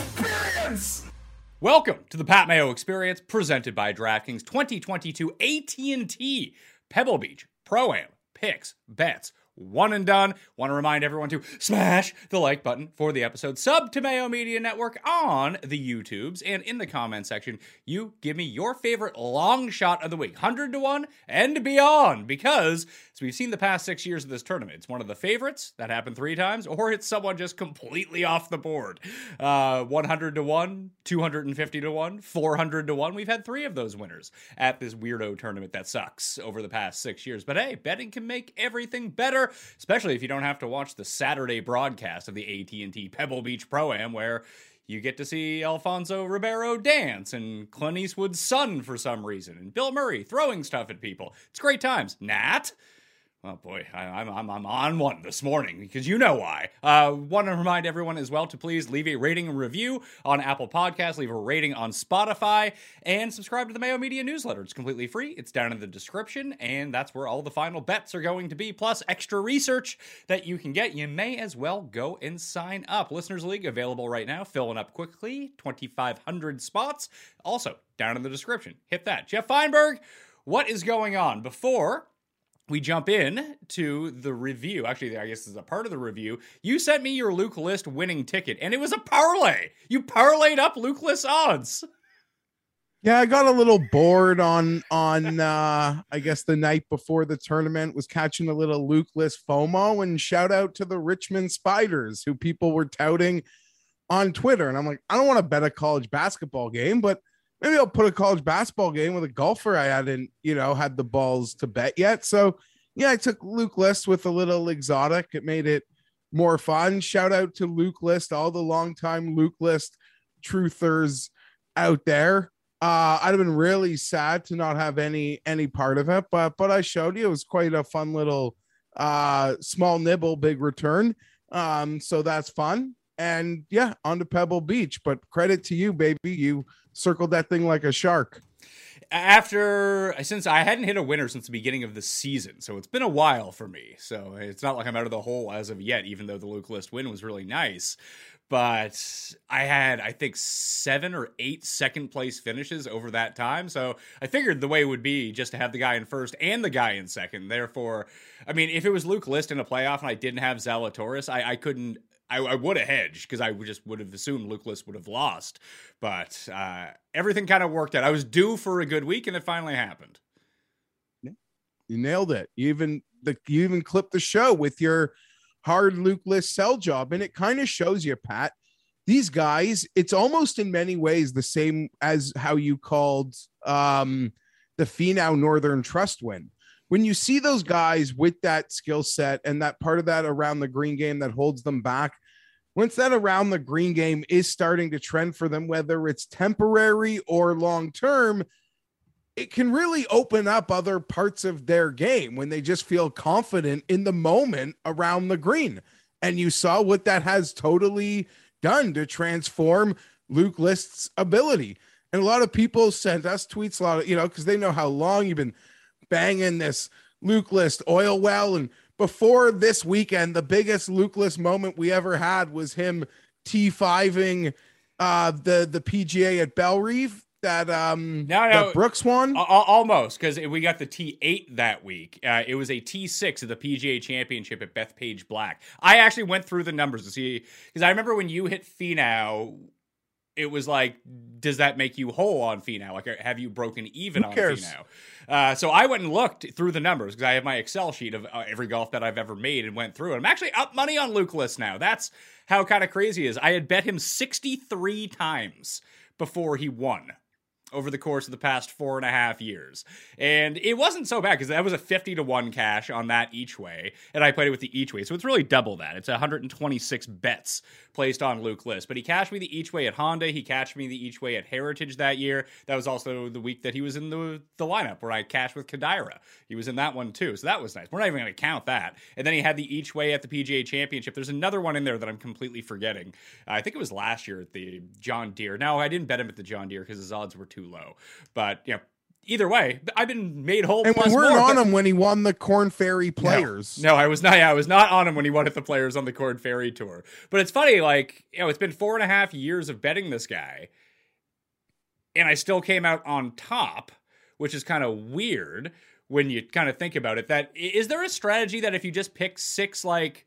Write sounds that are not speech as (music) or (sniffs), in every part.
Experience. Welcome to the Pat Mayo Experience, presented by DraftKings 2022 AT&T Pebble Beach Pro Am picks bets one and done. Want to remind everyone to smash the like button for the episode. Sub to Mayo Media Network on the YouTubes and in the comment section. You give me your favorite long shot of the week, hundred to one and beyond, because as we've seen the past six years of this tournament, it's one of the favorites that happened three times, or it's someone just completely off the board. Uh, one hundred to one, two hundred and fifty to one, four hundred to one. We've had three of those winners at this weirdo tournament that sucks over the past six years. But hey, betting can make everything better especially if you don't have to watch the Saturday broadcast of the AT&T Pebble Beach Pro Am where you get to see Alfonso Ribeiro dance and Clint Eastwood's son for some reason and Bill Murray throwing stuff at people. It's great times. Nat, Oh boy, I, am I'm, I'm on one this morning because you know why. Uh, Want to remind everyone as well to please leave a rating and review on Apple Podcasts, leave a rating on Spotify, and subscribe to the Mayo Media newsletter. It's completely free. It's down in the description, and that's where all the final bets are going to be, plus extra research that you can get. You may as well go and sign up. Listeners League available right now, filling up quickly, 2,500 spots. Also down in the description. Hit that. Jeff Feinberg, what is going on before? We jump in to the review. Actually, I guess this is a part of the review. You sent me your Luke List winning ticket, and it was a parlay. You parlayed up Luke List odds. Yeah, I got a little bored on on uh I guess the night before the tournament was catching a little Luke List FOMO and shout out to the Richmond Spiders who people were touting on Twitter. And I'm like, I don't want to bet a college basketball game, but maybe I'll put a college basketball game with a golfer I hadn't, you know, had the balls to bet yet. So yeah, I took Luke List with a little exotic. It made it more fun. Shout out to Luke List, all the longtime Luke List truthers out there. Uh, I'd have been really sad to not have any any part of it, but but I showed you it was quite a fun little uh small nibble, big return. Um, so that's fun. And yeah, on to Pebble Beach. But credit to you, baby. You circled that thing like a shark. After since I hadn't hit a winner since the beginning of the season, so it's been a while for me. So it's not like I'm out of the hole as of yet, even though the Luke List win was really nice. But I had, I think, seven or eight second place finishes over that time. So I figured the way would be just to have the guy in first and the guy in second. Therefore, I mean, if it was Luke List in a playoff and I didn't have Zalatoris, I, I couldn't I, I would have hedged because I just would have assumed Lucas would have lost. But uh, everything kind of worked out. I was due for a good week, and it finally happened. You nailed it. You even the you even clipped the show with your hard Lucas sell job, and it kind of shows you, Pat. These guys, it's almost in many ways the same as how you called um, the Finau Northern Trust win when you see those guys with that skill set and that part of that around the green game that holds them back, once that around the green game is starting to trend for them, whether it's temporary or long term, it can really open up other parts of their game when they just feel confident in the moment around the green. And you saw what that has totally done to transform Luke List's ability. And a lot of people sent us tweets, a lot of, you know, because they know how long you've been banging this Luke List oil well. And before this weekend, the biggest Luke moment we ever had was him T5ing uh, the, the PGA at Bellerive that um No, no. that Brooks won. Al- al- Almost, because we got the T8 that week. Uh, it was a T6 of the PGA Championship at Bethpage Black. I actually went through the numbers to see, because I remember when you hit Finau, it was like, does that make you whole on Finau? Like, have you broken even Who on cares? Finau? Uh, so I went and looked through the numbers because I have my Excel sheet of uh, every golf that I've ever made and went through And I'm actually up money on Luke List now. That's how kind of crazy is. I had bet him 63 times before he won over the course of the past four and a half years. And it wasn't so bad because that was a 50 to 1 cash on that each way. And I played it with the each way. So it's really double that. It's 126 bets placed on Luke List. But he cashed me the each way at Honda. He cashed me the each way at Heritage that year. That was also the week that he was in the, the lineup where I cashed with Kodaira. He was in that one too. So that was nice. We're not even going to count that. And then he had the each way at the PGA Championship. There's another one in there that I'm completely forgetting. I think it was last year at the John Deere. Now I didn't bet him at the John Deere because his odds were too low. But, you know, either way, I've been made whole. and we weren't more. on him when he won the Korn Ferry Players. No, I was not. Yeah, I was not on him when he won at the Players on the Korn Ferry Tour. But it's funny, like you know, it's been four and a half years of betting this guy, and I still came out on top, which is kind of weird when you kind of think about it. That is there a strategy that if you just pick six like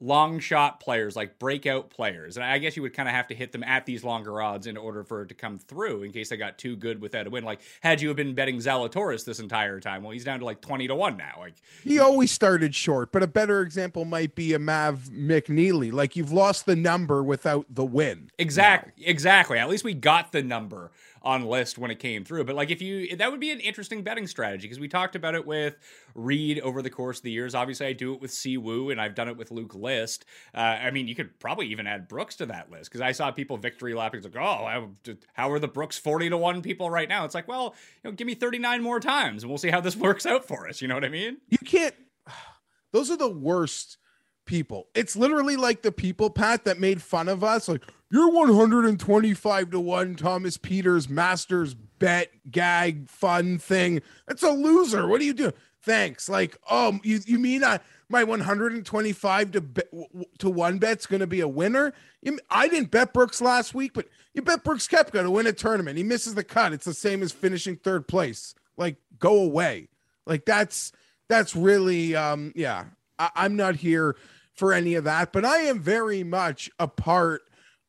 long shot players, like breakout players, and I guess you would kind of have to hit them at these longer odds in order for it to come through in case they got too good without a win. Like had you have been betting Zalatoris this entire time, well, he's down to like twenty to one now. Like He always started short, but a better example might be a Mav McNealy. Like you've lost the number without the win. Exactly. Exactly. At least we got the number on list when it came through. But like if you that would be an interesting betting strategy because we talked about it with Reed over the course of the years. Obviously, I do it with Si Woo and I've done it with Luke List. Uh, I mean, you could probably even add Brooks to that list because I saw people victory lapping. Like, oh, how, how are the Brooks forty to one people right now? It's like, well, you know, give me thirty nine more times and we'll see how this (laughs) works out for us. You know what I mean? You can't. (sighs) Those are the worst people. It's literally like the people, Pat, that made fun of us. Like, you're 125 to 1 Thomas Pieters Masters bet gag fun thing. That's a loser. What are you doing? Thanks. Like, oh, you, you mean I, my 125 to bet, to 1 bet's going to be a winner? I didn't bet Brooks last week, but you bet Brooks Koepka to win a tournament. He misses the cut. It's the same as finishing third place. Like, go away. Like, that's that's really um yeah I, i'm not here for any of that but i am very much a part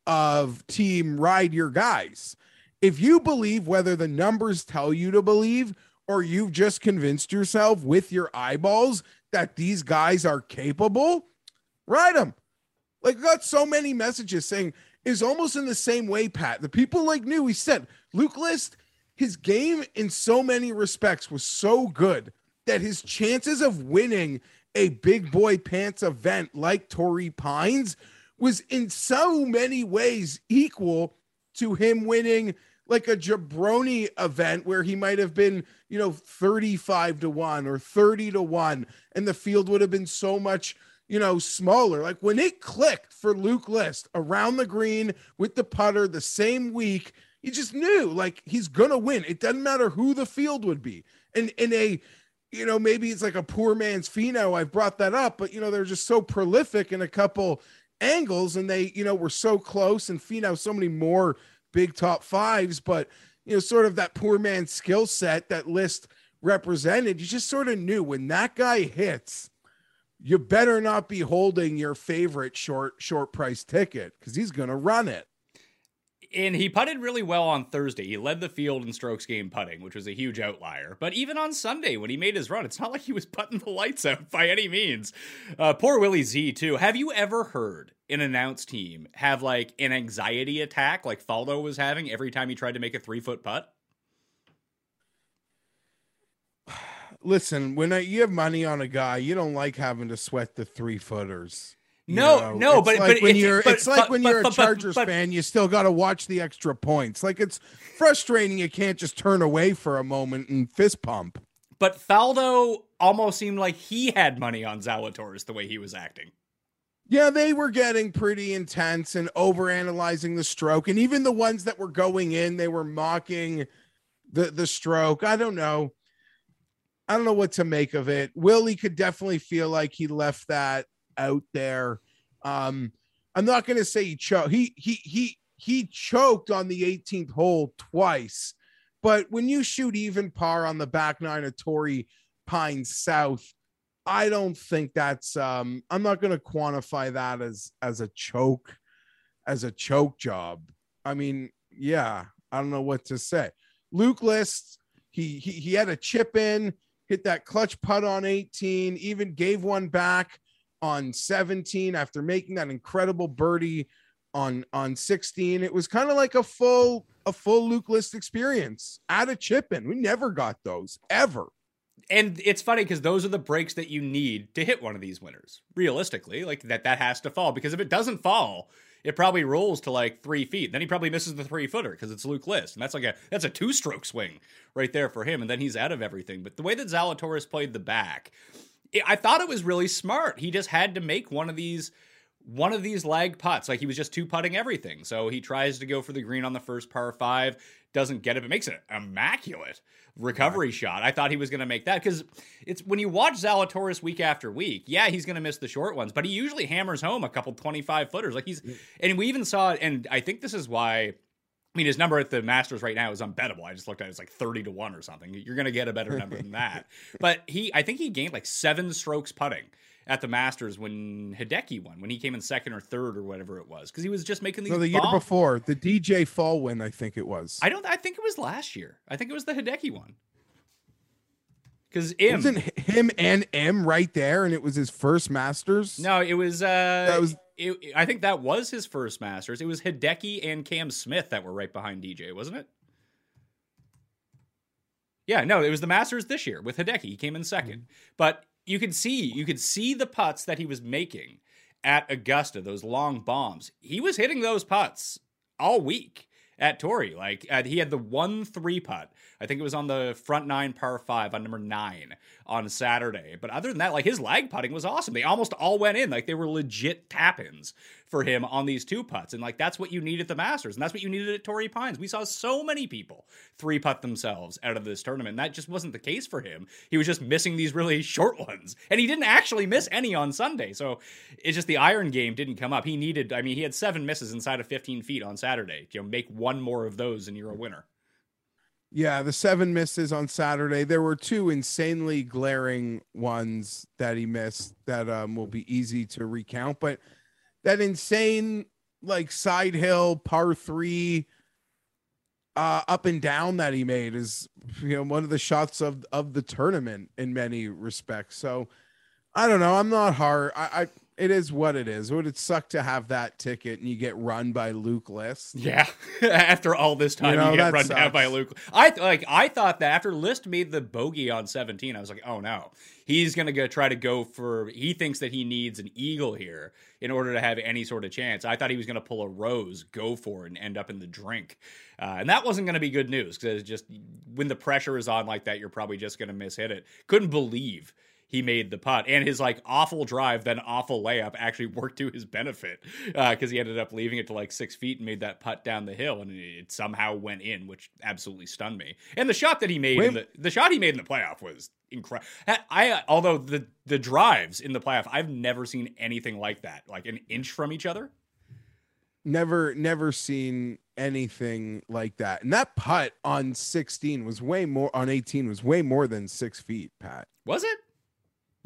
of team ride your guys. If you believe whether the numbers tell you to believe or you've just convinced yourself with your eyeballs that these guys are capable ride them like got so many messages saying is almost in the same way pat. The people like knew he said luke list his game in so many respects was so good that his chances of winning a big boy pants event like Torrey Pines was in so many ways equal to him winning like a jabroni event where he might have been, you know, 35 to 1 or 30 to 1 and the field would have been so much, you know, smaller. Like when it clicked for Luke List around the green with the putter the same week, you just knew like he's going to win. It doesn't matter who the field would be. And in a you know, maybe it's like a poor man's Finau. I've brought that up, but you know, they're just so prolific in a couple angles, and they, you know, were so close, and Finau so many more big top fives, but you know, sort of that poor man's skill set that list represented. You just sort of knew when that guy hits, you better not be holding your favorite short short price ticket because he's gonna run it. And he putted really well on Thursday. He led the field in strokes game putting, which was a huge outlier. But even on Sunday, when he made his run, it's not like he was putting the lights out by any means. Uh, poor Willie Z, too. Have you ever heard an announced team have like an anxiety attack like Faldo was having every time he tried to make a three foot putt? (sighs) listen, when you have money on a guy, you don't like having to sweat the three footers. No, know, no, but- like but when it's- you're, but- it's like but- when but- you're a Chargers fan, you still got to watch the extra points. Like it's frustrating. You can't just turn away for a moment and fist pump. But Faldo almost seemed like he had money on Zalatoris the way he was acting. Yeah, they were getting pretty intense and over analyzing the stroke, and even the ones that were going in, they were mocking the the stroke. I don't know. I don't know what to make of it. Willie could definitely feel like he left that out there. Um, I'm not going to say he choked. He he he he choked on the 18th hole twice, but when you shoot even par on the back nine of Torrey Pines South, I don't think that's. Um, I'm not going to quantify that as as a choke, as a choke job. I mean, yeah, I don't know what to say. Luke List, he he he had a chip in, hit that clutch putt on 18, even gave one back on 17 after making that incredible birdie on on 16. It was kind of like a full a full Luke List experience. Add a chip in. We never got those ever. And it's funny because those are the breaks that you need to hit one of these winners. Realistically, like that, that has to fall because if it doesn't fall, it probably rolls to like three feet. Then he probably misses the three footer because it's Luke List, and that's like a that's a two stroke swing right there for him. And then he's out of everything. But the way that Zalatoris played the back, I thought it was really smart. He just had to make one of these one of these lag putts. Like he was just two putting everything. So he tries to go for the green on the first par five, doesn't get it, but makes an immaculate recovery shot. I thought he was going to make that because it's when you watch Zalatoris week after week, yeah, he's going to miss the short ones, but he usually hammers home a couple 25 footers. Like he's, mm. and we even saw it, and I think this is why. I mean, his number at the Masters right now is unbettable. I just looked at it; it's like thirty to one or something. You're going to get a better number than that. (laughs) But he, I think he gained like seven strokes putting at the Masters when Hideki won, when he came in second or third or whatever it was, because he was just making these. No, the year before the DJ Fall win, I think it was. I don't. I think it was last year. I think it was the Hideki one. Because M. Wasn't him and M right there, and it was his first Masters. No, it was. uh That was- It, I think that was his first Masters. It was Hideki and Cam Smith that were right behind DJ, wasn't it? Yeah, no, it was the Masters this year with Hideki. He came in 2nd but you could see you could see the putts that he was making at Augusta. Those long bombs. He was hitting those putts all week at Torrey. Like uh, he had the one three putt. I think it was on the front nine par five on number nine on Saturday. But other than that, like his lag putting was awesome. They almost all went in. Like they were legit tap ins for him on these two putts. And like that's what you need at the Masters. And that's what you needed at Torrey Pines. We saw so many people three putt themselves out of this tournament. And that just wasn't the case for him. He was just missing these really (laughs) short ones. And he didn't actually miss any on Sunday. So it's just the iron game didn't come up. He needed, I mean, he had seven misses inside of 15 feet on Saturday. You know, make one more of those and you're a winner. Yeah, the seven misses on Saturday. There were two insanely glaring ones that he missed that um, will be easy to recount. But that insane, like side hill par three, uh, up and down that he made is you know one of the shots of of the tournament in many respects. So I don't know. I'm not hard. I, I it is what it is. Would it suck to have that ticket and you get run by Luke List? Yeah, (laughs) after all this time, you, know, get that run down by Luke. I th- like. I thought that after List made the bogey on 17, I was like, oh no, he's gonna go try to go for. He thinks that he needs an eagle here in order to have any sort of chance. I thought he was gonna pull a rose, go for it, and end up in the drink, uh, and that wasn't gonna be good news because just when the pressure is on like that, you're probably just gonna miss hit it. Couldn't believe he made the putt and his like awful drive then awful layup actually worked to his benefit uh, because he ended up leaving it to like six feet and made that putt down the hill and it somehow went in which absolutely stunned me. And the shot that he made Wait. the, the shot he made in the playoff was incredible i uh, although the the drives in the playoff i've never seen anything like that like an inch from each other. Never never seen anything like that. And that putt on 16 was way more on 18 was way more than six feet pat. Was it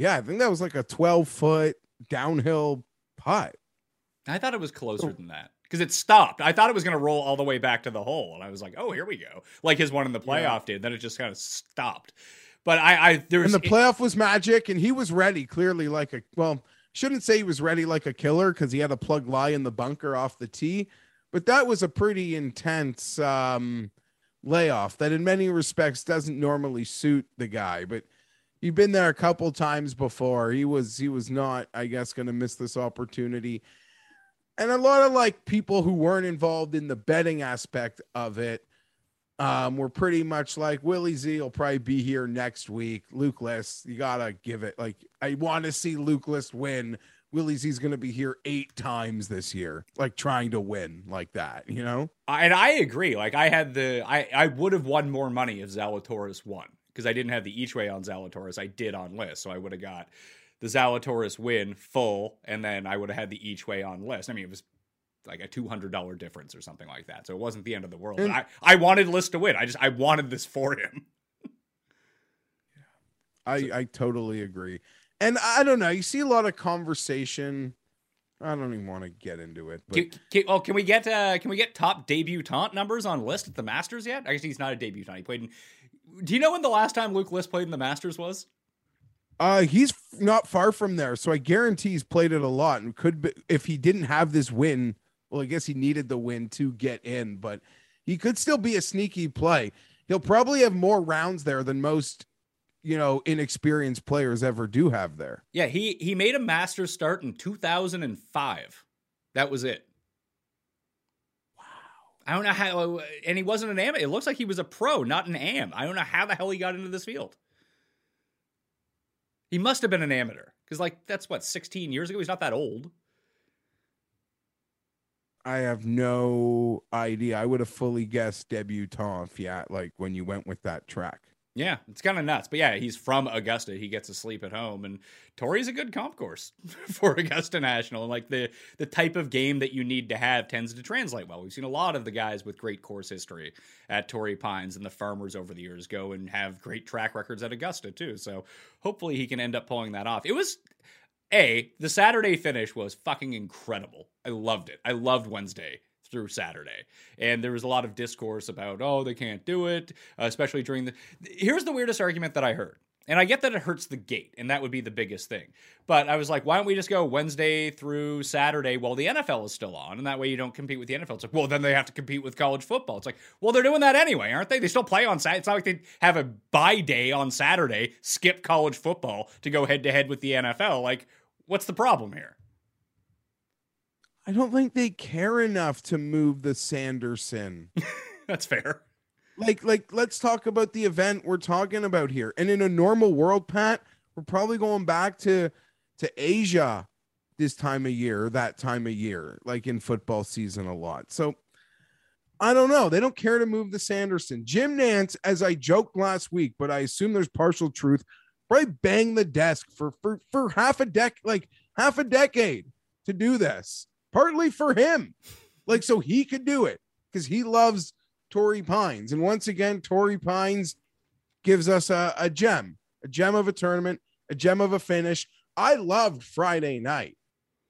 yeah i think that was like a 12 foot downhill putt I thought it was closer than that because it stopped. I thought it was going to roll all the way back to the hole, and I was like, "Oh, here we go!" Like his one in the playoff did. Then it just kind of stopped. But I, I there's and the playoff was magic and he was ready clearly like a well shouldn't say he was ready like a killer because he had a plug lie in the bunker off the tee but that was a pretty intense um layoff that in many respects doesn't normally suit the guy but He'd been there a couple times before. He was he was not, I guess, going to miss this opportunity. And a lot of like people who weren't involved in the betting aspect of it um, were pretty much like Willie Z will probably be here next week. Luke List, you gotta give it. Like I want to see Luke List win. Willie Z's going to be here eight times this year, like trying to win like that, you know? And I agree. Like I had the, I, I would have won more money if Zalatoris won because I didn't have the each way on Zalatoris. I did on list. So I would have got the Zalatoris win full, and then I would have had the each way on list. I mean, it was like a two hundred dollar difference or something like that. So it wasn't the end of the world. And- I I wanted List to win. I just I wanted this for him. Yeah. (laughs) I I totally agree. And I don't know, you see a lot of conversation. I don't even want to get into it, but Can, can, oh, can we get uh, can we get top debutant numbers on List at the Masters yet? I guess he's not a debutant. He played in. Do you know when the last time Luke List played in the Masters was? uh he's not far from there. So I guarantee he's played it a lot and could be if he didn't have this win, well, I guess he needed the win to get in, but he could still be a sneaky play. He'll probably have more rounds there than most, you know, inexperienced players ever do have there. Yeah, he he made a Masters start in 2005. That was it. I don't know how, and he wasn't an am. It looks like he was a pro, not an am. I don't know how the hell he got into this field. He must have been an amateur because, like, that's what 16 years ago. He's not that old. I have no idea. I would have fully guessed debutant yeah, like when you went with that track. Yeah, it's kind of nuts. But yeah, he's from Augusta. He gets to sleep at home, and Torrey's a good comp course (laughs) for Augusta National. And like the the type of game that you need to have tends to translate well. We've seen a lot of the guys with great course history at Torrey Pines and the farmers over the years go and have great track records at Augusta too. So hopefully he can end up pulling that off. It was a the Saturday finish was fucking incredible. I loved it. I loved Wednesday through Saturday. And there was a lot of discourse about, oh, they can't do it, especially during the. Here's the weirdest argument that I heard. And I get that it hurts the gate, and that would be the biggest thing. But I was like, why don't we just go Wednesday through Saturday while the NFL is still on? And that way you don't compete with the NFL. It's like, well, then they have to compete with college football. It's like, well, they're doing that anyway, aren't they? They still play on Saturday. It's not like they have a bye day on Saturday, skip college football to go head to head with the NFL. Like, what's the problem here? I don't think they care enough to move the Sanderson. (laughs) That's fair. like like let's talk about the event we're talking about here. And in a normal world, Pat, we're probably going back to to Asia this time of year, that time of year, like in football season a lot. So I don't know. They don't care to move the Sanderson. Jim Nantz, as I joked last week, but I assume there's partial truth, probably bang the desk for for for half a dec like half a decade to do this. Partly for him. Like so he could do it because he loves Torrey Pines. And once again, Torrey Pines gives us a, a gem, a gem of a tournament, a gem of a finish. I loved Friday night.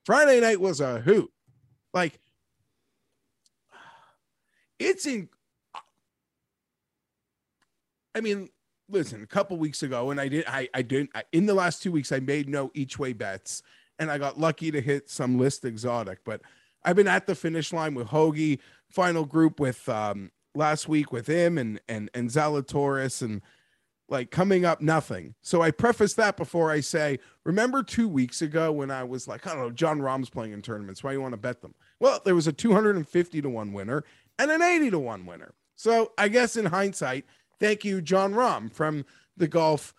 Friday night was a hoot. Like, it's in. I mean, listen, a couple weeks ago, and I did, I, I didn't, I, in the last two weeks, I made no each way bets, and I got lucky to hit some list exotic, but I've been at the finish line with Hoagie, final group with um last week with him and and and Zalatoris and like coming up nothing. So I preface that before I say, remember two weeks ago when I was like, I don't know, Jon Rahm's playing in tournaments. Why you want to bet them? Well, there was a 250 to one winner and an 80 to one winner. So I guess in hindsight, thank you, Jon Rahm from the golf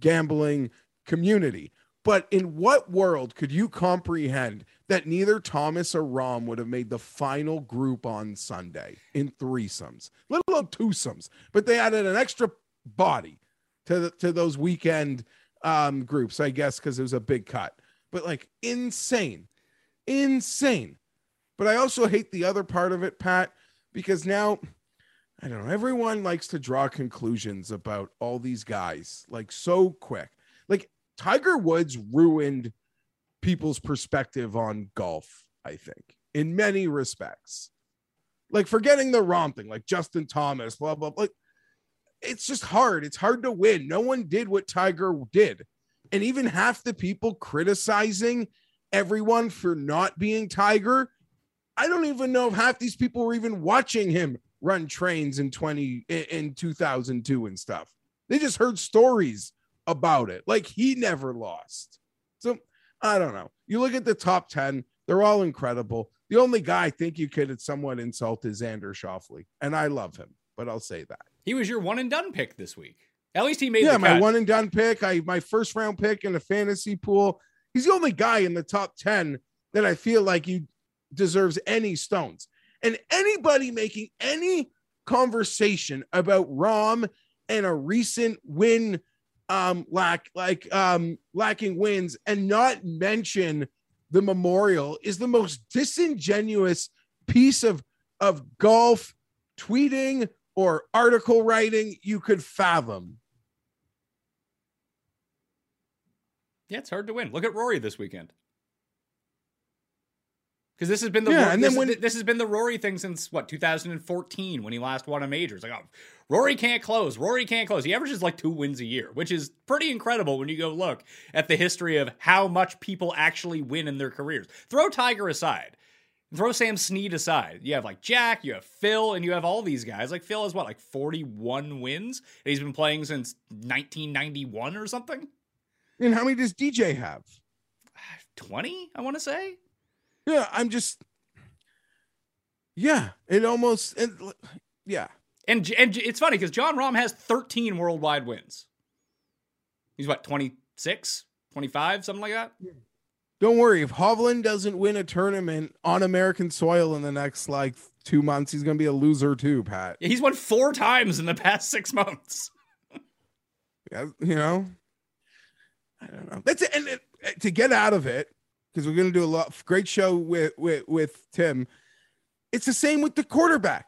gambling community. But in what world could you comprehend that neither Thomas or Rahm would have made the final group on Sunday in threesomes, let alone twosomes? But they added an extra body to the, to those weekend um, groups, I guess, because it was a big cut. But like insane, insane. But I also hate the other part of it, Pat, because now I don't know. Everyone likes to draw conclusions about all these guys like so quick. Like Tiger Woods ruined people's perspective on golf, I think, in many respects. Like forgetting the romp thing, like Justin Thomas, blah, blah, blah. It's just hard. It's hard to win. No one did what Tiger did. And even half the people criticizing everyone for not being Tiger, I don't even know if half these people were even watching him run trains in 20 in 2002 and stuff. They just heard stories about it. Like he never lost. So I don't know. You look at the top 10, they're all incredible. The only guy I think you could somewhat insult is Xander Schauffele, and I love him, but I'll say that. He was your one and done pick this week. At least he made yeah, my cut. one and done pick. I my first round pick in a fantasy pool. He's the only guy in the top 10 that I feel like he deserves any stones. And anybody making any conversation about Rahm and a recent win um lack like um lacking wins and not mention the memorial is the most disingenuous piece of of golf tweeting or article writing you could fathom. Yeah, it's hard to win. Look at Rory this weekend. Because this has been the Yeah, and this, then this has been the Rory thing since what 2014 when he last won a major. It's like oh, Rory can't close. Rory can't close. He averages like two wins a year, which is pretty incredible when you go look at the history of how much people actually win in their careers. Throw Tiger aside. Throw Sam Snead aside. You have like Jack, you have Phil, and you have all these guys. Like Phil has what, like 41 wins? And he's been playing since 1991 or something? And how many does DJ have? (sighs) 20, I want to say. Yeah, I'm just. Yeah, it almost. It, yeah, And and it's funny because Jon Rahm has 13 worldwide wins. He's what 26, 25, something like that. don't worry. If Hovland doesn't win a tournament on American soil in the next like two months, he's gonna be a loser too, Pat. Yeah, He's won four times in the past six months. Yeah, you know. I don't know. That's it. And it, to get out of it, because we're gonna do a lot great show with with with Tim. It's the same with the quarterback.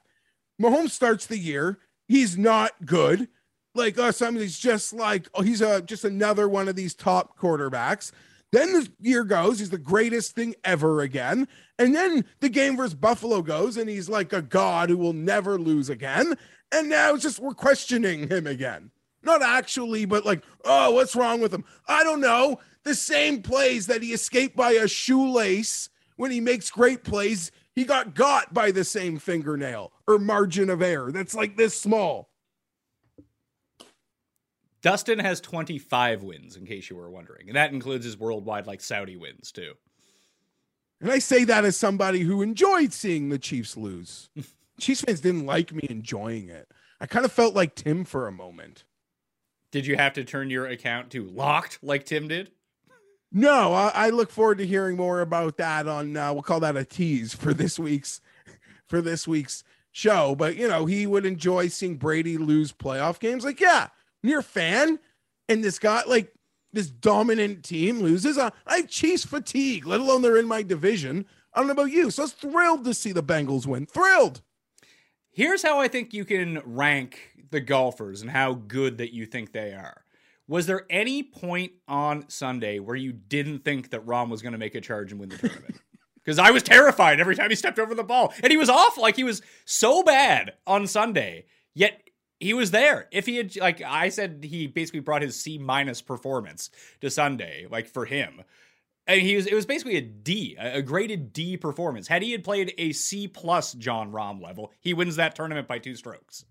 Mahomes starts the year. He's not good. Like us, I mean, he's just like oh, he's a just another one of these top quarterbacks. Then the year goes, he's the greatest thing ever again. And then the game versus Buffalo goes, and he's like a god who will never lose again. And now it's just we're questioning him again. Not actually, but like, oh, what's wrong with him? I don't know. The same plays that he escaped by a shoelace when he makes great plays, he got got by the same fingernail or margin of error that's like this small. Dustin has 25 wins, in case you were wondering, and that includes his worldwide like Saudi wins too. And I say that as somebody who enjoyed seeing the Chiefs lose. (laughs) Chiefs fans didn't like me enjoying it. I kind of felt like Tim for a moment. Did you have to turn your account to locked like Tim did? No, I, I look forward to hearing more about that on uh, we'll call that a tease for this week's for this week's show. But you know, he would enjoy seeing Brady lose playoff games. Like, yeah, you're a fan, and this guy like this dominant team loses. Uh, I have Chiefs fatigue, let alone they're in my division. I don't know about you, so I was thrilled to see the Bengals win. Thrilled. Here's how I think you can rank the golfers and how good that you think they are. Was there any point on Sunday where you didn't think that Rahm was going to make a charge and win the tournament? (laughs) Because I was terrified every time he stepped over the ball. And he was off. Like he was so bad on Sunday, yet he was there. If he had, like I said, he basically brought his C minus performance to Sunday, like for him. And he was, it was basically a D, a graded D performance. Had he had played a C plus Jon Rahm level, he wins that tournament by two strokes.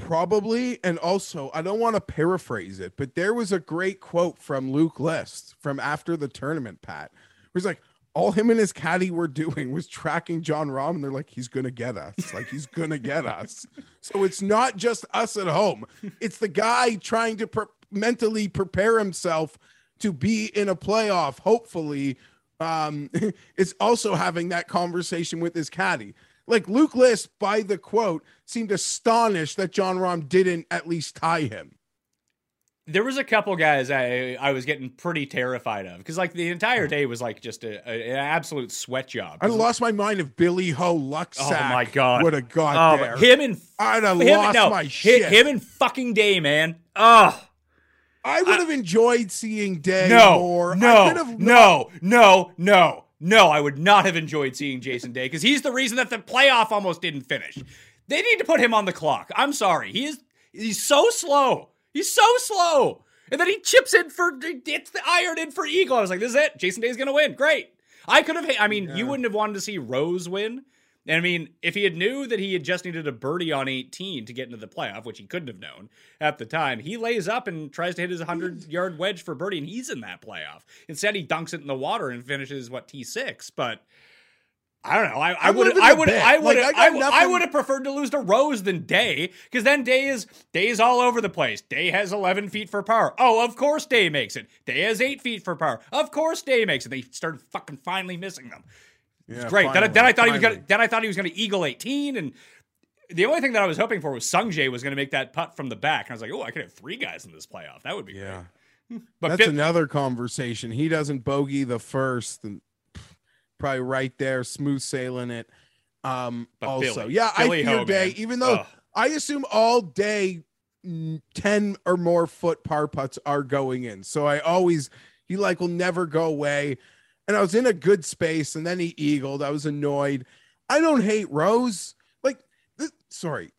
Probably. And also, I don't want to paraphrase it, but there was a great quote from Luke List from after the tournament, Pat. Where he's like, all him and his caddy were doing was tracking Jon Rahm, and they're like, he's gonna get us. Like he's gonna get us. So it's not just us at home. It's the guy trying to pre- mentally prepare himself to be in a playoff, hopefully. Um, (laughs) is also having that conversation with his caddy. Like Luke List, by the quote, seemed astonished that Jon Rahm didn't at least tie him. There was a couple guys I I was getting pretty terrified of because like the entire mm-hmm. day was like just a, a- an absolute sweat job. Have lost my mind if Billy Ho Lucksack Oh my God. would have got Oh, there. him and I'd have him, lost no, my shit. Him and fucking Day, man. Oh I would have enjoyed seeing Day no, more. I no, could no, no, no, no. I would not have enjoyed seeing Jason Day because he's the reason that the playoff almost didn't finish. They need to put him on the clock. I'm sorry. He is he's so slow. He's so slow. And then he chips in for it's the iron in for Eagle. I was like, this is it. Jason Day's gonna win. Great. I could have. I mean, you wouldn't have wanted to see Rose win, And I mean, if he had knew that he had just needed a birdie on 18 to get into the playoff, which he couldn't have known at the time, he lays up and tries to hit his 100 yard wedge for birdie, and he's in that playoff. Instead, he dunks it in the water and finishes what T6. But I don't know. I, would I would. I would Like, I I, would have preferred to lose to Rose than Day because then Day is Day is all over the place. Day has 11 feet for par. Oh, of course Day makes it. Day has eight feet for par. Of course Day makes it. They started fucking finally missing them. Yeah, Great. then, I- then I thought he was gonna then I thought he was gonna eagle 18 and. The only thing that I was hoping for was Sungjae was going to make that putt from the back, and I was like, "Oh, I could have three guys in this playoff. That would be Yeah. great." (laughs) But That's another conversation. He doesn't bogey the first, and (sniffs) probably right there, smooth sailing it. Um, But also, Billy- yeah, Billy I fear Ho, day, man. even though Ugh. I assume all day mm, ten or more foot par putts are going in. So I always he like will never go away. And I was in a good space, and then he eagled. I was annoyed. I don't hate Rose. Like, sorry,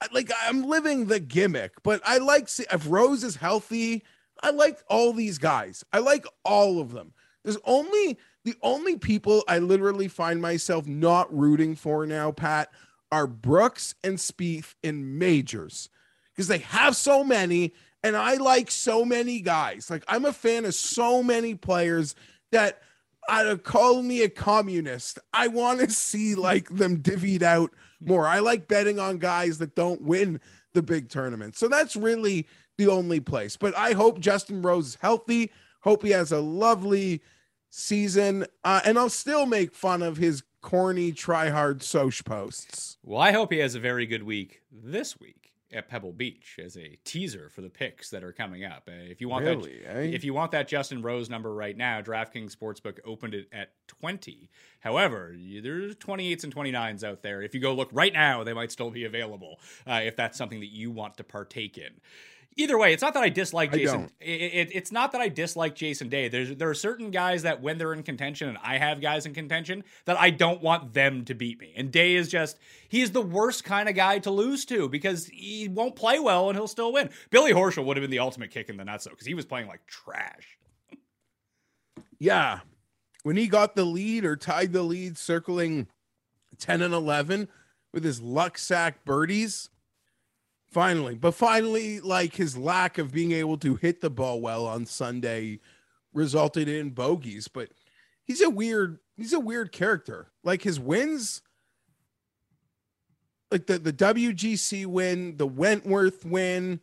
I- like I'm living the gimmick, but I like if Rose is healthy. I like all these guys. I like all of them. There's only the only people I literally find myself not rooting for now, Pat, are Brooks and Spieth in majors because they have so many, and I like so many guys. Like I'm a fan of so many players that of calling me a communist, I want to see like them divvied out more. I like betting on guys that don't win the big tournament. So that's really the only place. But I hope Justin Rose is healthy. Hope he has a lovely season. Uh, and I'll still make fun of his corny try hard Soch posts. Well, I hope he has a very good week this week at Pebble Beach as a teaser for the picks that are coming up. Uh, if you want Really, that, eh? if you want that Justin Rose number right now, DraftKings Sportsbook opened it at 20. However, you- there's 28s and 29s out there. If you go look right now, they might still be available uh, if that's something that you want to partake in. Either way, it's not that I dislike I Jason. don't. It, it, it's not that I dislike Jason Day. There's there are certain guys that when they're in contention, and I have guys in contention that I don't want them to beat me. And Day is just he's the worst kind of guy to lose to because he won't play well and he'll still win. Billy Horschel would have been the ultimate kick in the nuts though because he was playing like trash. Yeah. When he got the lead or tied the lead, circling 10 and 11 with his luck sack birdies. Finally, but finally, like his lack of being able to hit the ball well on Sunday resulted in bogeys. But he's a weird, he's a weird character. Like his wins, like the, the WGC win, the Wentworth win.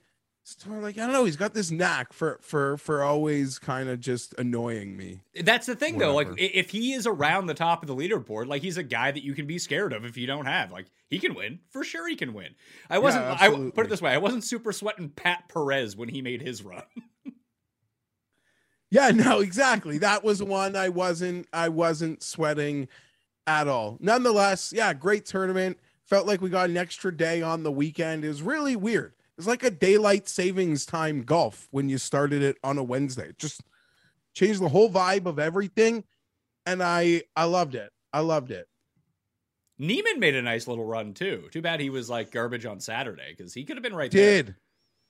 Like I don't know. He's got this knack for for for always kind of just annoying me. That's the thing though. Like if he is around the top of the leaderboard, like he's a guy that you can be scared of if you don't have. Like he can win for sure. He can win. I wasn't. I put it this way. I wasn't super sweating Pat Perez when he made his run. (laughs) Yeah, no, exactly. That was one I wasn't I wasn't sweating at all. Nonetheless, yeah, great tournament. Felt like we got an extra day on the weekend. It was really weird. It's like a daylight savings time golf when you started it on a Wednesday. It just changed the whole vibe of everything. And I I loved it. I loved it. Niemann made a nice little run too. Too bad he was like garbage on Saturday because he could have been right there. Did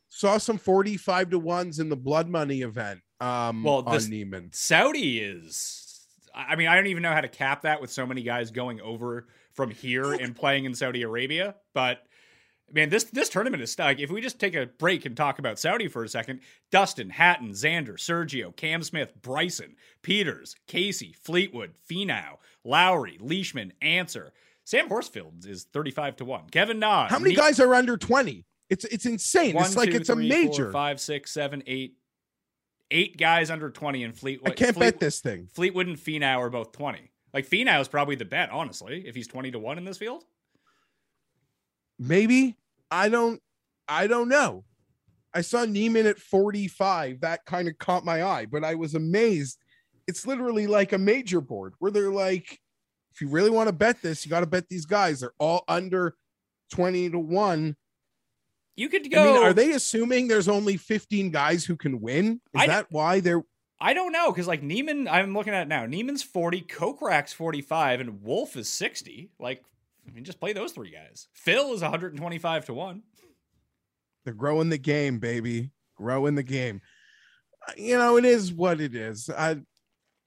saw some 45 to ones in the blood money event. Um Well, on Niemann. Saudi is. I mean, I don't even know how to cap that with so many guys going over from here and playing in Saudi Arabia. But man, this this tournament is stuck. If we just take a break and talk about Saudi for a second, Dustin, Hatton, Xander, Sergio, Cam Smith, Bryson, Pieters, Casey, Fleetwood, Finau, Lowry, Leishman, Ancer. Sam Horsfield is thirty-five to one. Kevin Na. How many Ne- guys are under 20? It's it's insane. One, it's like two, it's a three, four, major. five, six, seven, eight, eight guys under twenty in Fleetwood. I can't Fleet- bet this thing. Fleetwood and Finau are both 20. Like Finau is probably the bet, honestly, if he's 20 to 1 in this field. Maybe I don't. I don't know. I saw Niemann at 45. That kind of caught my eye, but I was amazed. It's literally like a major board where they're like, if you really want to bet this, you got to bet these guys. They're all under 20 to 1. You could I go. mean, are they assuming there's only 15 guys who can win? Is I that why they're I don't know, because like Niemann, I'm looking at it now. Niemann's 40, Kokrak's 45, and Wolff is 60. Like, I mean, just play those three guys. Phil is 125 to 1. they're growing the game, baby. Growing the game. Uh, You know, it is what it is. I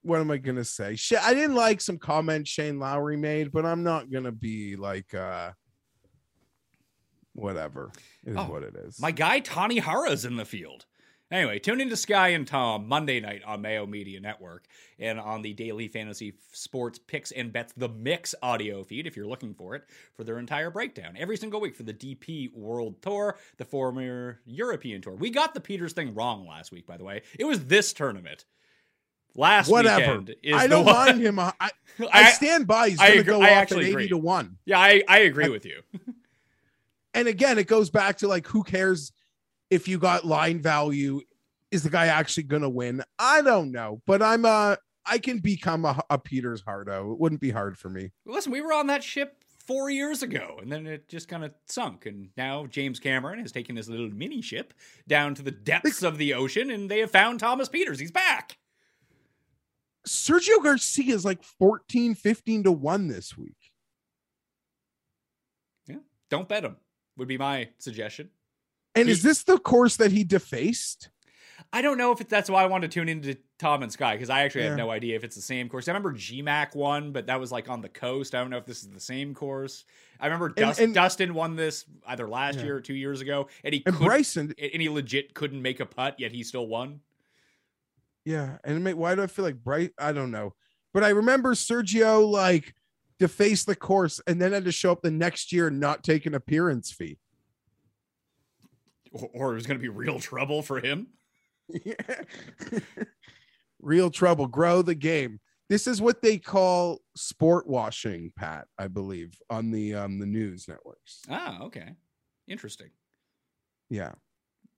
what am I gonna say? I didn't like some comments Shane Lowry made, but I'm not gonna be like uh whatever. It is Oh, what it is. My guy Tanihara's in the field. Anyway, tune into Sky and Tom Monday night on Mayo Media Network and on the Daily Fantasy Sports Picks and Bets The Mix audio feed if you're looking for it for their entire breakdown every single week for the DP World Tour, the former European Tour. We got the Pieters thing wrong last week, by the way. It was this tournament. Last whatever. weekend is I don't one- mind him. I, (laughs) I, I- stand by. He's I gonna go I off at eighty agree. to one. Yeah, I, I agree with you. (laughs) And again, it goes back to like, who cares if you got line value? Is the guy actually gonna win? I don't know, but I'm uh I can become a, a Pieters Hardo. It wouldn't be hard for me. Listen, we were on that ship four years ago, and then it just kind of sunk. And now James Cameron has taken his little mini ship down to the depths of the ocean, and they have found Thomas Pieters. He's back. Sergio Garcia is like 14, 15 to 1 this week. Yeah, don't bet him. Would be my suggestion. And He- is this the course that he defaced? I don't know if it, that's why I wanted to tune into Tom and Sky because I actually Yeah. have no idea if it's the same course. I remember GMAC won, but that was like on the coast. I don't know if this is the same course. I remember Dust, and- Dustin won this either last Yeah. year or two years ago, and he And Bryson, and he legit couldn't make a putt, yet he still won. yeah. And may, why do I feel like Bright? I don't know. But I remember Sergio like defaced the course and then had to show up the next year and not take an appearance fee. Or, or it was going to be real trouble for him. Yeah. (laughs) Real trouble. Grow the game. This is what they call sport washing, Pat, I believe, on the um the news networks. Ah, okay. Interesting. Yeah.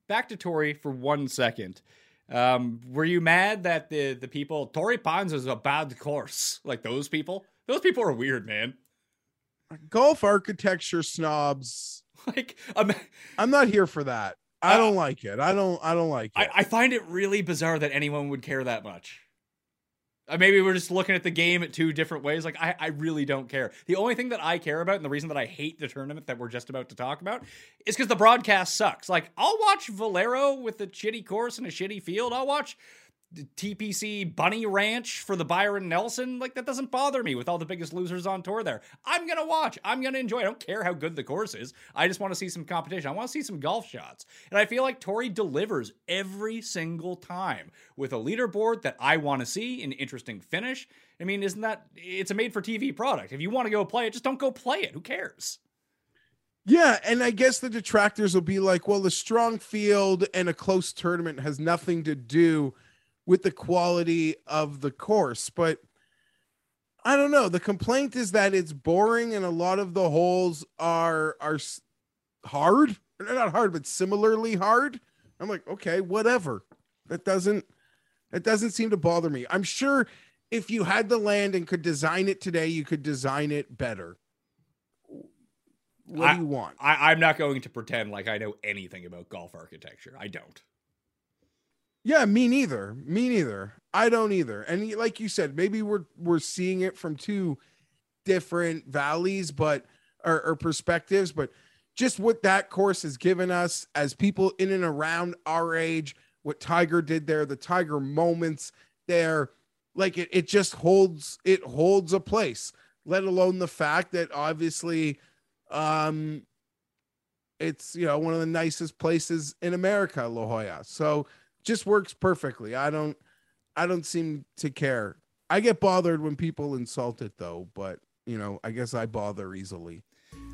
Back to Torrey for one second. Um, were you mad that the the people Torrey Pines is a bad course? Like those people? Those people are weird, man. Golf architecture snobs. (laughs) Like um, I'm not here for that. I Uh, don't like it. I don't I don't like it. I find it really bizarre that anyone would care that much. Uh, maybe we're just looking at the game at two different ways. Like I, I really don't care. The only thing that I care about, and the reason that I hate the tournament that we're just about to talk about, is because the broadcast sucks. Like I'll watch Valero with a shitty course and a shitty field. I'll watch TPC Bunny Ranch for the Byron Nelson. Like that doesn't bother me with all the biggest losers on tour there. I'm gonna watch. I'm gonna enjoy. I don't care how good the course is. I just want to see some competition. I want to see some golf shots. And I feel like Torrey delivers every single time with a leaderboard that I want to see, an interesting finish. I mean, isn't that it's a made for TV product? If you want to go play it, just don't go play it. Who cares? yeah, and I guess the detractors will be like, well, the strong field and a close tournament has nothing to do with the quality of the course. But I don't know. The complaint is that it's boring and a lot of the holes are are hard. They're not hard, but similarly hard. I'm like, okay, whatever. That doesn't that doesn't seem to bother me. I'm sure if you had the land and could design it today, you could design it better. What I- do you want? I, I'm not going to pretend like I know anything about golf architecture. I don't. Yeah, me neither. Me neither. I don't either. And like you said, maybe we're we're seeing it from two different valleys, but or, or perspectives, but just what that course has given us as people in and around our age, what Tiger did there, the Tiger moments there, like it, it just holds it holds a place. Let alone the fact that obviously, um, it's you know one of the nicest places in America, La Jolla. So just works perfectly. I don't I don't seem to care. I get bothered when people insult it though, but you know, I guess I bother easily.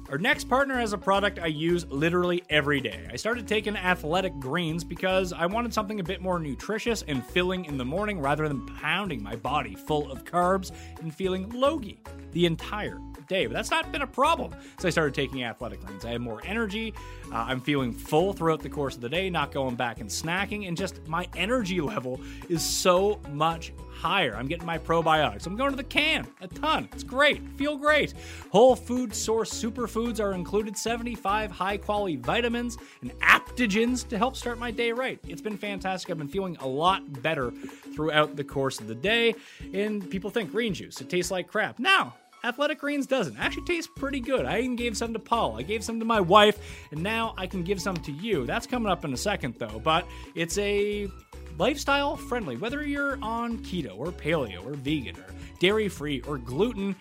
Our next partner has a product I use literally every day. I started taking athletic greens because I wanted something a bit more nutritious and filling in the morning rather than pounding my body full of carbs and feeling logy the entire day. But that's not been a problem. So I started taking athletic greens. I have more energy. Uh, I'm feeling full throughout the course of the day, not going back and snacking, and just my energy (laughs) level is so much higher. I'm getting my probiotics. I'm going to the can a ton. It's great. Feel great. Whole food source superfoods are included 75 high quality vitamins and adaptogens to help start my day right. It's been fantastic. I've been feeling a lot better throughout the course of the day. And people think green juice, it tastes like crap. No, Athletic Greens doesn't. Actually tastes pretty good. I even gave some to Paul. I gave some to my wife, and now I can give some to you. That's coming up in a second though, but it's a lifestyle friendly, whether you're on keto or paleo or vegan or dairy free or gluten,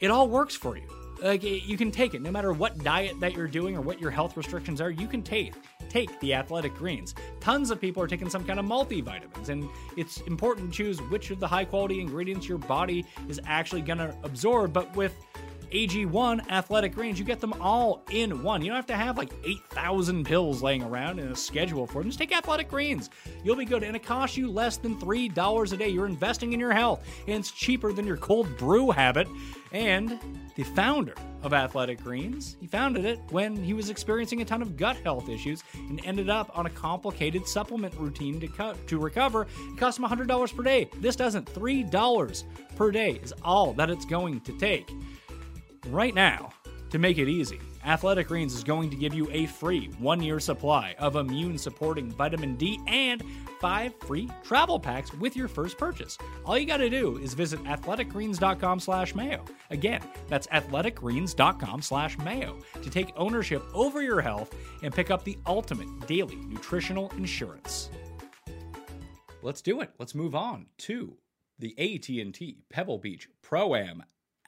it all works for you. Like you can take it no matter what diet that you're doing or what your health restrictions are, you can take take the athletic greens. Tons of people are taking some kind of multivitamins, and it's important to choose which of the high quality ingredients your body is actually going to absorb. But with AG1 athletic greens, you get them all in one. You don't have to have like 8,000 pills laying around in a schedule for them. Just take athletic greens. You'll be good. And it costs you less than $3 a day. You're investing in your health, and it's cheaper than your cold brew habit. And the founder of Athletic Greens, he founded it when he was experiencing a ton of gut health issues and ended up on a complicated supplement routine to cut to recover. It cost him $100 per day. This doesn't. $3 per day is all that it's going to take. Right now, to make it easy, Athletic Greens is going to give you a free one year supply of immune supporting vitamin D and five free travel packs with your first purchase. All you got to do is visit athleticgreens.com slash mayo. Again, that's athleticgreens.com slash mayo to take ownership over your health and pick up the ultimate daily nutritional insurance. Let's do it. Let's move on to the AT&T Pebble Beach Pro-Am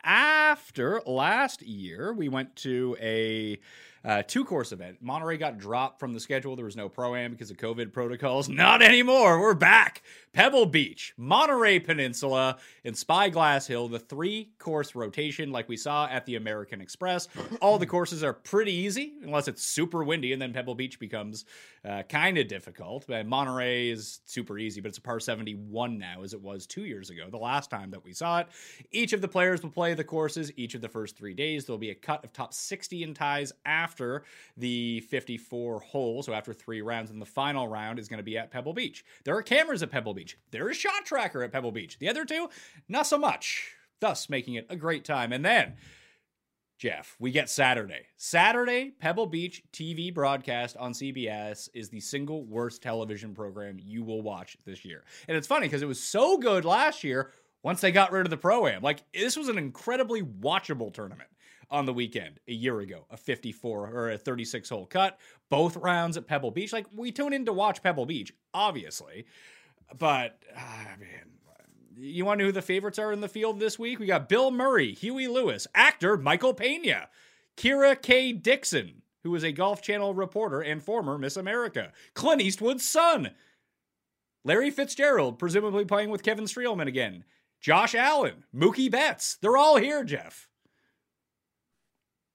after last year, we went to a uh, two course event. Monterey got dropped from the schedule. There was no pro am because of COVID protocols. (laughs) Not anymore. We're back. Pebble Beach, Monterey Peninsula, and Spyglass Hill, the three course rotation like we saw at the American Express. All the courses are pretty easy unless it's super windy, and then Pebble Beach becomes uh, kind of difficult. But Monterey is super easy, but it's a par 71 now as it was two years ago, the last time that we saw it. Each of the players will play the courses each of the first three days. There'll be a cut of top 60 in ties after the 54 holes, so after three rounds, and the final round is going to be at Pebble Beach. There are cameras at Pebble Beach. There is Shot Tracker at Pebble Beach. The other two, not so much, thus making it a great time. And then, Jeff, we get Saturday. Saturday, Pebble Beach TV broadcast on CBS is the single worst television program you will watch this year. And it's funny because it was so good last year once they got rid of the pro am. Like, this was an incredibly watchable tournament on the weekend a year ago, a 54 or a 36 hole cut, both rounds at Pebble Beach. Like, we tune in to watch Pebble Beach, obviously. But, ah, man, you want to know who the favorites are in the field this week? We got Bill Murray, Huey Lewis, actor Michael Pena, Kira K. Dixon, who is a Golf Channel reporter and former Miss America, Clint Eastwood's son, Larry Fitzgerald, presumably playing with Kevin Streelman again, Josh Allen, Mookie Betts. They're all here, Jeff.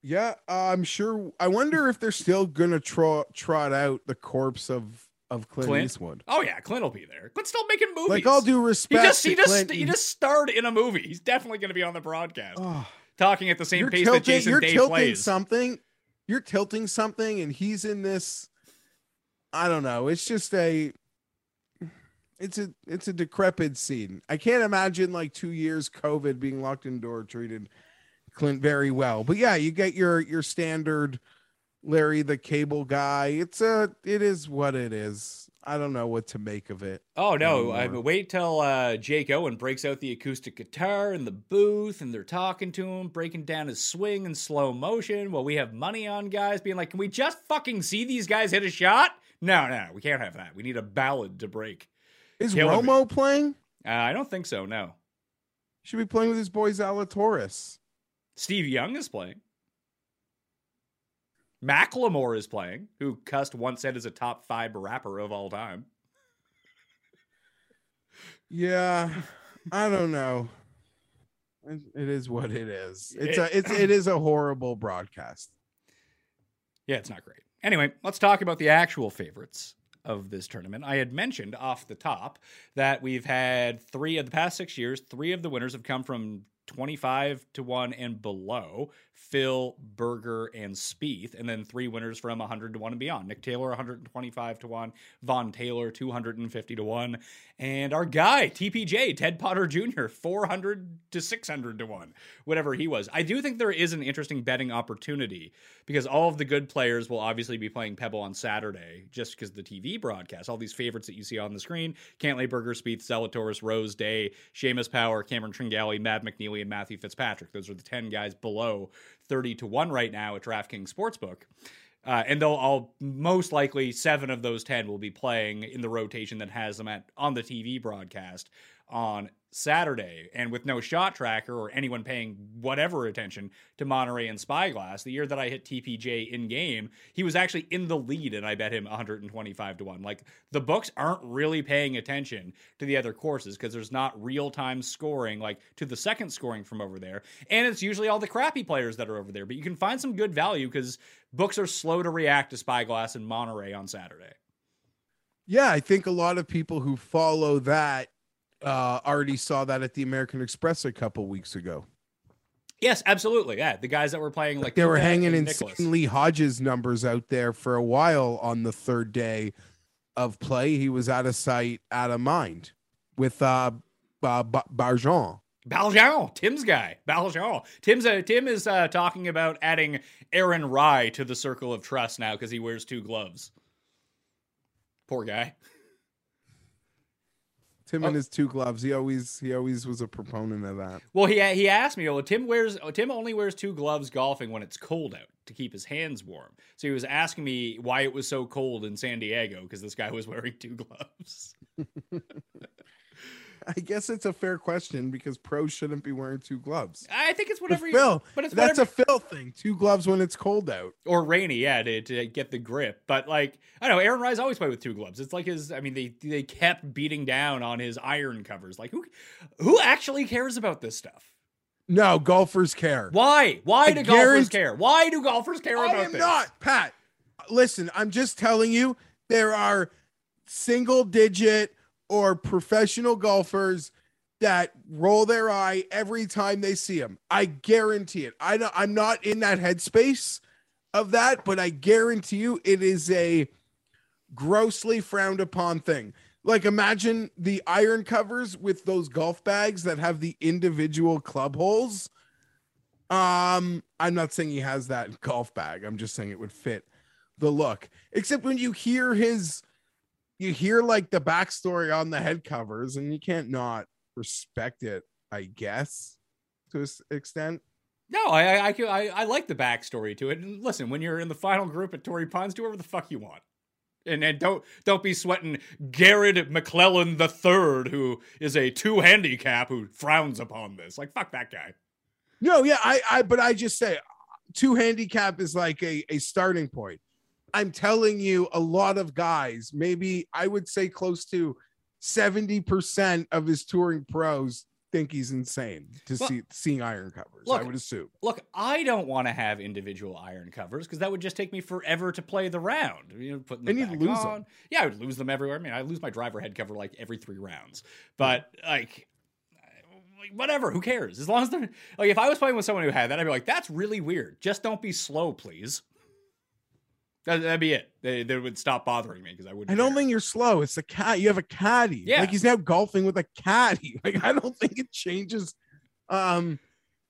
Yeah, uh, I'm sure. I wonder if they're still gonna trot trot out the corpse of of Clint, Clint? Eastwood. Oh yeah, Clint will be there. Clint's still making movies. Like all due he respect, just he just Clint, he just starred in a movie. He's definitely going to be on the broadcast, Oh, talking at the same pace that tilting. Jason You're Day tilting plays. something. You're tilting something, and he's in this. I don't know. It's just a. It's a it's a decrepit scene. I can't imagine like two years COVID being locked indoor treated Clint very well. But yeah, you get your your standard Larry the Cable Guy. It's a it is what it is. I don't know what to make of it. Oh no! I anymore. wait till uh, Jake Owen breaks out the acoustic guitar in the booth, and they're talking to him, breaking down his swing in slow motion. While we have money on guys being like, "Can we just fucking see these guys hit a shot?" No, no, we can't have that. We need a ballad to break. Is me. Romo playing? Uh, I don't think so. No, Should be playing with his boy Zalatoris. Steve Young is playing. Macklemore is playing, who cussed once said is a top five rapper of all time. Yeah, I don't know. It, it is what it is. It's a it's it is a horrible broadcast. Yeah, it's not great. Anyway, let's talk about the actual favorites of this tournament. I had mentioned off the top that we've had three of the past six years, three of the winners have come from 25 to 1 and below Phil, Berger, and Spieth, and then three winners from 100 to 1 and beyond. Nick Taylor, 125 to 1, Vaughn Taylor, 250 to 1, and our guy, TPJ, Ted Potter Jr., 400 to 600 to 1, whatever he was. I do think there is an interesting betting opportunity because all of the good players will obviously be playing Pebble on Saturday just because the TV broadcast, all these favorites that you see on the screen Cantlay, Berger, Spieth, Zalatoris, Rose, Day, Seamus Power, Cameron Tringale, Matt McNealy, and Matthew Fitzpatrick. Those are the 10 guys below 30 to 1 right now at DraftKings Sportsbook. Uh, and they'll all most likely seven of those ten will be playing in the rotation that has them at on the TV broadcast on Saturday. And with no shot tracker or anyone paying whatever attention to Monterey and Spyglass, the year that I hit TPJ in game, he was actually in the lead and I bet him 125 to 1. Like the books aren't really paying attention to the other courses because there's not real time scoring like to the second scoring from over there. And it's usually all the crappy players that are over there. But you can find some good value because books are slow to react to Spyglass and Monterey on Saturday. Yeah, I think a lot of people who follow that uh, already saw that at the American Express a couple weeks ago. Yes, absolutely. Yeah, the guys that were playing like They were hanging and insane Lee Hodges numbers out there for a while on the third day of play. He was out of sight, out of mind with uh, uh Ba- Barjon. Baljean, Tim's guy, Baljean. Tim's uh, Tim is uh, talking about adding Aaron Rai to the circle of trust now because he wears two gloves. Poor guy. Tim Oh. and his two gloves. He always he always was a proponent of that. Well, he he asked me, "Well, Tim wears Tim only wears two gloves golfing when it's cold out to keep his hands warm." So he was asking me why it was so cold in San Diego because this guy was wearing two (laughs) gloves. (laughs) (laughs) I guess it's a fair question because pros shouldn't be wearing two gloves. I think it's whatever. Phil, you, but it's that's whatever, a Phil thing. Two gloves when it's cold out. or rainy, yeah, to, to get the grip. But like, I don't know, Aaron Rai's always played with two gloves. It's like his. I mean, they they kept beating down on his iron covers. Like, who who actually cares about this stuff? No, golfers care. Why? Why I do golfers care? Why do golfers care about this? I am this? not, Pat. Listen, I'm just telling you there are single digit or professional golfers that roll their eye every time they see him. I guarantee it. I don't, I'm not in that headspace of that, but I guarantee you it is a grossly frowned upon thing. Like imagine the iron covers with those golf bags that have the individual club holes. Um, I'm not saying he has that golf bag. I'm just saying it would fit the look. Except when you hear his, you hear like the backstory on the head covers, and you can't not respect it. I guess to an extent. No, I I, I I I like the backstory to it. And listen, when you're in the final group at Torrey Pines, do whatever the fuck you want. And, and don't don't be sweating Garrett McClellan the third, who is a two handicap who frowns upon this. Like fuck that guy. No, yeah, I, I, but I just say uh, two handicap is like a, a starting point. I'm telling you, a lot of guys, maybe I would say close to 70% of his touring pros think he's insane to Well, see seeing iron covers. I look, would assume. Look, I don't want to have individual iron covers because that would just take me forever to play the round. You know, putting them And you'd lose on. them. Yeah, I would lose them everywhere. I mean, I lose my driver head cover like every three rounds. But like, whatever. Who cares? As long as they're like, if I was playing with someone who had that, I'd be like, that's really weird. Just don't be slow, please. That, that'd be it. They, they would stop bothering me because I wouldn't. I don't care. think you're slow. It's a cat. You have a caddy. Yeah. Like he's now golfing with a caddy. (laughs) Like I don't think it changes um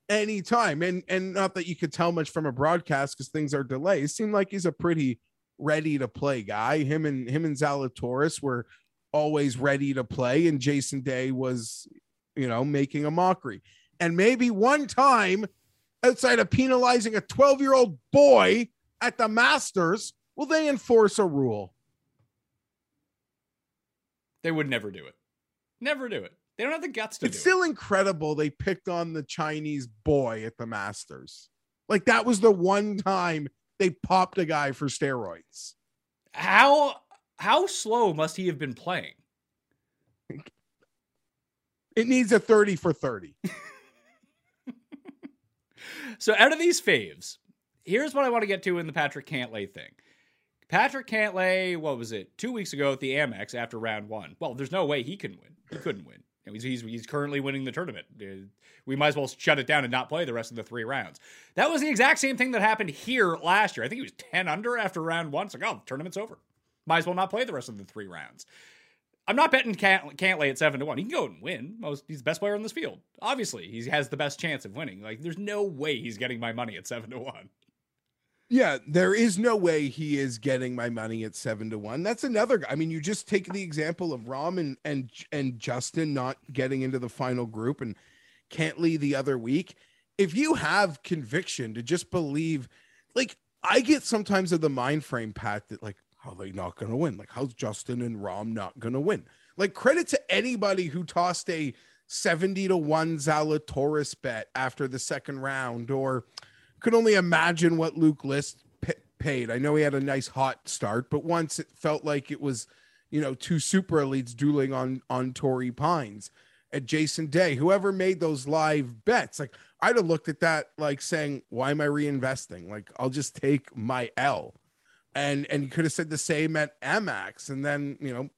any time. And and not that you could tell much from a broadcast because things are delayed. It seemed like he's a pretty ready to play guy. Him and him and Zalatoris were always ready to play, and Jason Day was, you know, making a mockery. And maybe one time, outside of penalizing a 12-year-old boy at the Masters, will they enforce a rule? They would never do it. Never do it. They don't have the guts to it's still incredible they picked on the Chinese boy at the Masters. Like that was the one time they popped a guy for steroids. How how slow must he have been playing? It needs a 30 for 30. (laughs) So out of these faves, here's what I want to get to in the Patrick Cantlay thing. Patrick Cantlay, what was it? Two weeks ago at the Amex after round one. Well, there's no way he can win. He couldn't win. He's, he's, he's currently winning the tournament. Uh, We might as well shut it down and not play the rest of the three rounds. That was the exact same thing that happened here last year. I think he was 10 under after round one. It's like, oh, tournament's over. Might as well not play the rest of the three rounds. I'm not betting Cant- Cantlay at seven to one. He can go and win. Most he's the best player on this field. Obviously, he has the best chance of winning. Like, there's no way he's getting my money at seven to one. Yeah, there is no way he is getting my money at seven to one. That's another. I mean, you just take the example of Rahm and and and Justin not getting into the final group and Cantlay the other week. If you have conviction to just believe, like I get sometimes of the mind frame, Pat, that like, how they not going to win? Like, how's Justin and Rahm not going to win? Like, credit to anybody who tossed a 70 to 1 Zalatoris bet after the second round, or could only imagine what Luke List p- paid. I know he had a nice hot start, but once it felt like it was, you know, two super elites dueling on on Torrey Pines at Jason Day, whoever made those live bets, like I'd have looked at that like saying, why am I reinvesting? Like I'll just take my L. And and you could have said the same at Amex. And then, you know,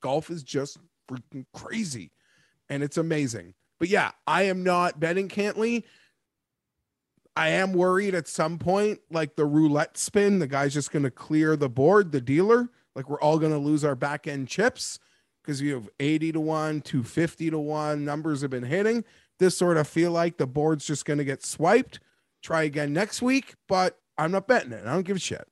golf is just freaking crazy. And it's amazing. But yeah, I am not betting Cantlay. I am worried at some point, like the roulette spin, the guy's just going to clear the board, the dealer. Like we're all going to lose our back end chips because you have 80 to 1, 250 to 1. Numbers have been hitting. This sort of feel like the board's just going to get swiped. Try again next week, but I'm not betting it. I don't give a shit.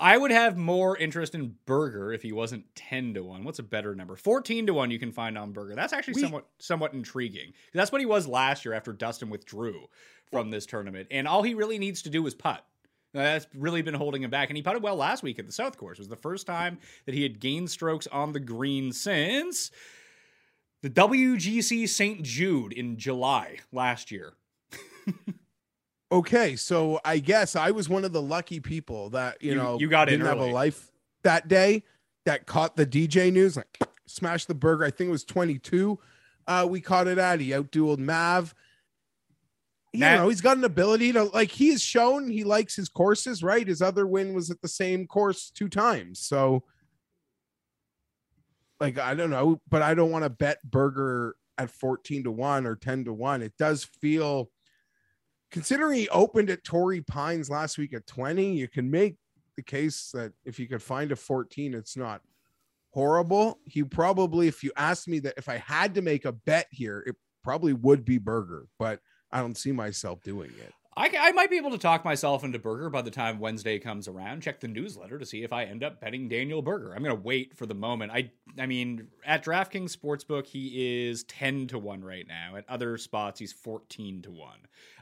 I would have more interest in Berger if he wasn't 10 to 1. What's a better number? 14 to 1 you can find on Berger. That's actually We- somewhat somewhat intriguing. That's what he was last year after Dustin withdrew from this tournament. And all he really needs to do is putt. That's really been holding him back. And he putted well last week at the South Course. It was the first time that he had gained strokes on the green since the WGC St. Jude in July last year. (laughs) Okay, so I guess I was one of the lucky people that you, You- know you got in didn't have a life that day that caught the DJ news like (sniffs) smash the burger. I think it was 22. Uh, we caught it at. He outdueled Mav. You That- know, he's got an ability to like he has shown he likes his courses, right? His other win was at the same course two times. So like I don't know, but I don't want to bet Berger at 14 to 1 or 10 to 1. It does feel considering he opened at Torrey Pines last week at 20, you can make the case that if you could find a 14, it's not horrible. He probably, if you asked me that if I had to make a bet here, it probably would be Berger, but I don't see myself doing it. I, I might be able to talk myself into Berger by the time Wednesday comes around. Check the newsletter to see if I end up betting Daniel Berger. I'm going to wait for the moment. I I mean, at DraftKings Sportsbook, he is 10 to 1 right now. At other spots, he's 14 to 1.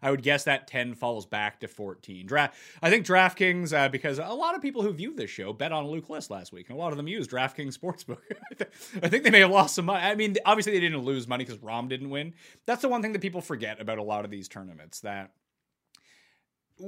I would guess that 10 falls back to 14. Dra- I think DraftKings, uh, because a lot of people who view this show bet on Luke List last week, and a lot of them used DraftKings Sportsbook. (laughs) I think they may have lost some money. I mean, obviously, they didn't lose money because Rahm didn't win. That's the one thing that people forget about a lot of these tournaments that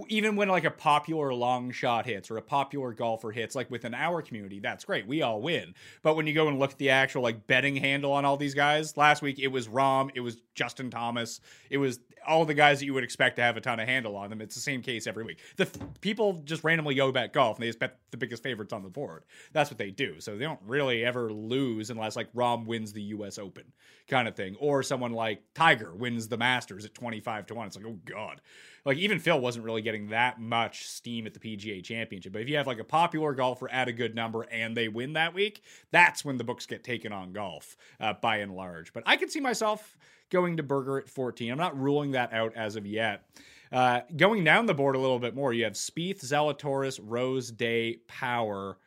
even when like a popular long shot hits or a popular golfer hits like within our community that's great. We all win. But when you go and look at the actual like betting handle on all these guys last week it was rahm it was justin thomas it was all the guys that you would expect to have a ton of handle on them. It's the same case every week. The f- people just randomly go bet golf and they just bet the biggest favorites on the board. That's what they do. So they don't really ever lose unless like rahm wins the us open kind of thing or someone like tiger wins the masters at 25 to 1 it's like oh god. Like even Phil wasn't really getting that much steam at the PGA Championship. But if you have like a popular golfer at a good number and they win that week, that's when the books get taken on golf uh, by and large. But I could see myself going to Berger at 14. I'm not ruling that out as of yet. Uh, going down the board a little bit more, you have Spieth, Zalatoris, Rose, Day, Power.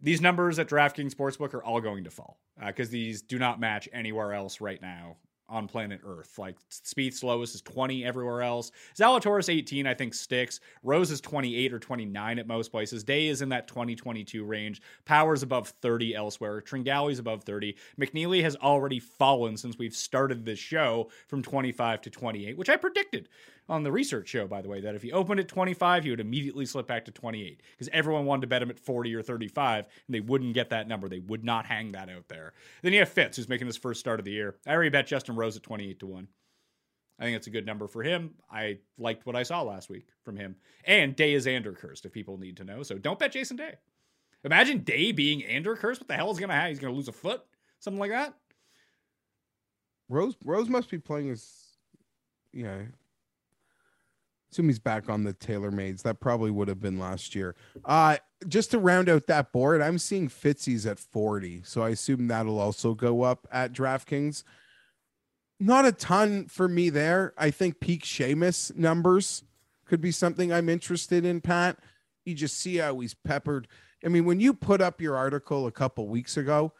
These numbers at DraftKings Sportsbook are all going to fall because these do not match anywhere else right now on planet Earth. Like Spieth's lowest is 20 everywhere else. Zalatoris 18, I think sticks. Rose is 28 or 29 at most places. Day is in that 2022 range. Power's above 30 elsewhere. Tringale's above 30. McNealy has already fallen since we've started this show from 25 to 28, which I predicted on the research show, by the way, that if he opened at 25, he would immediately slip back to 28 because everyone wanted to bet him at 40 or 35, and they wouldn't get that number. They would not hang that out there. Then you have Fitz, who's making his first start of the year. I already bet Justin Rose at 28 to 1. I think it's a good number for him. I liked what I saw last week from him. And Day is Ander cursed, if people need to know. So don't bet Jason Day. Imagine Day being Ander cursed. What the hell is going to happen? He's going to lose a foot? Something like that? Rose Rose must be playing his yeah. Assume he's back on the TaylorMades. That probably would have been last year. Uh just to round out that board, I'm seeing Fitzy's at 40. So I assume that'll also go up at DraftKings. Not a ton for me there. I think peak Seamus numbers could be something I'm interested in, Pat. You just see how he's peppered. I mean, when you put up your article a couple weeks ago,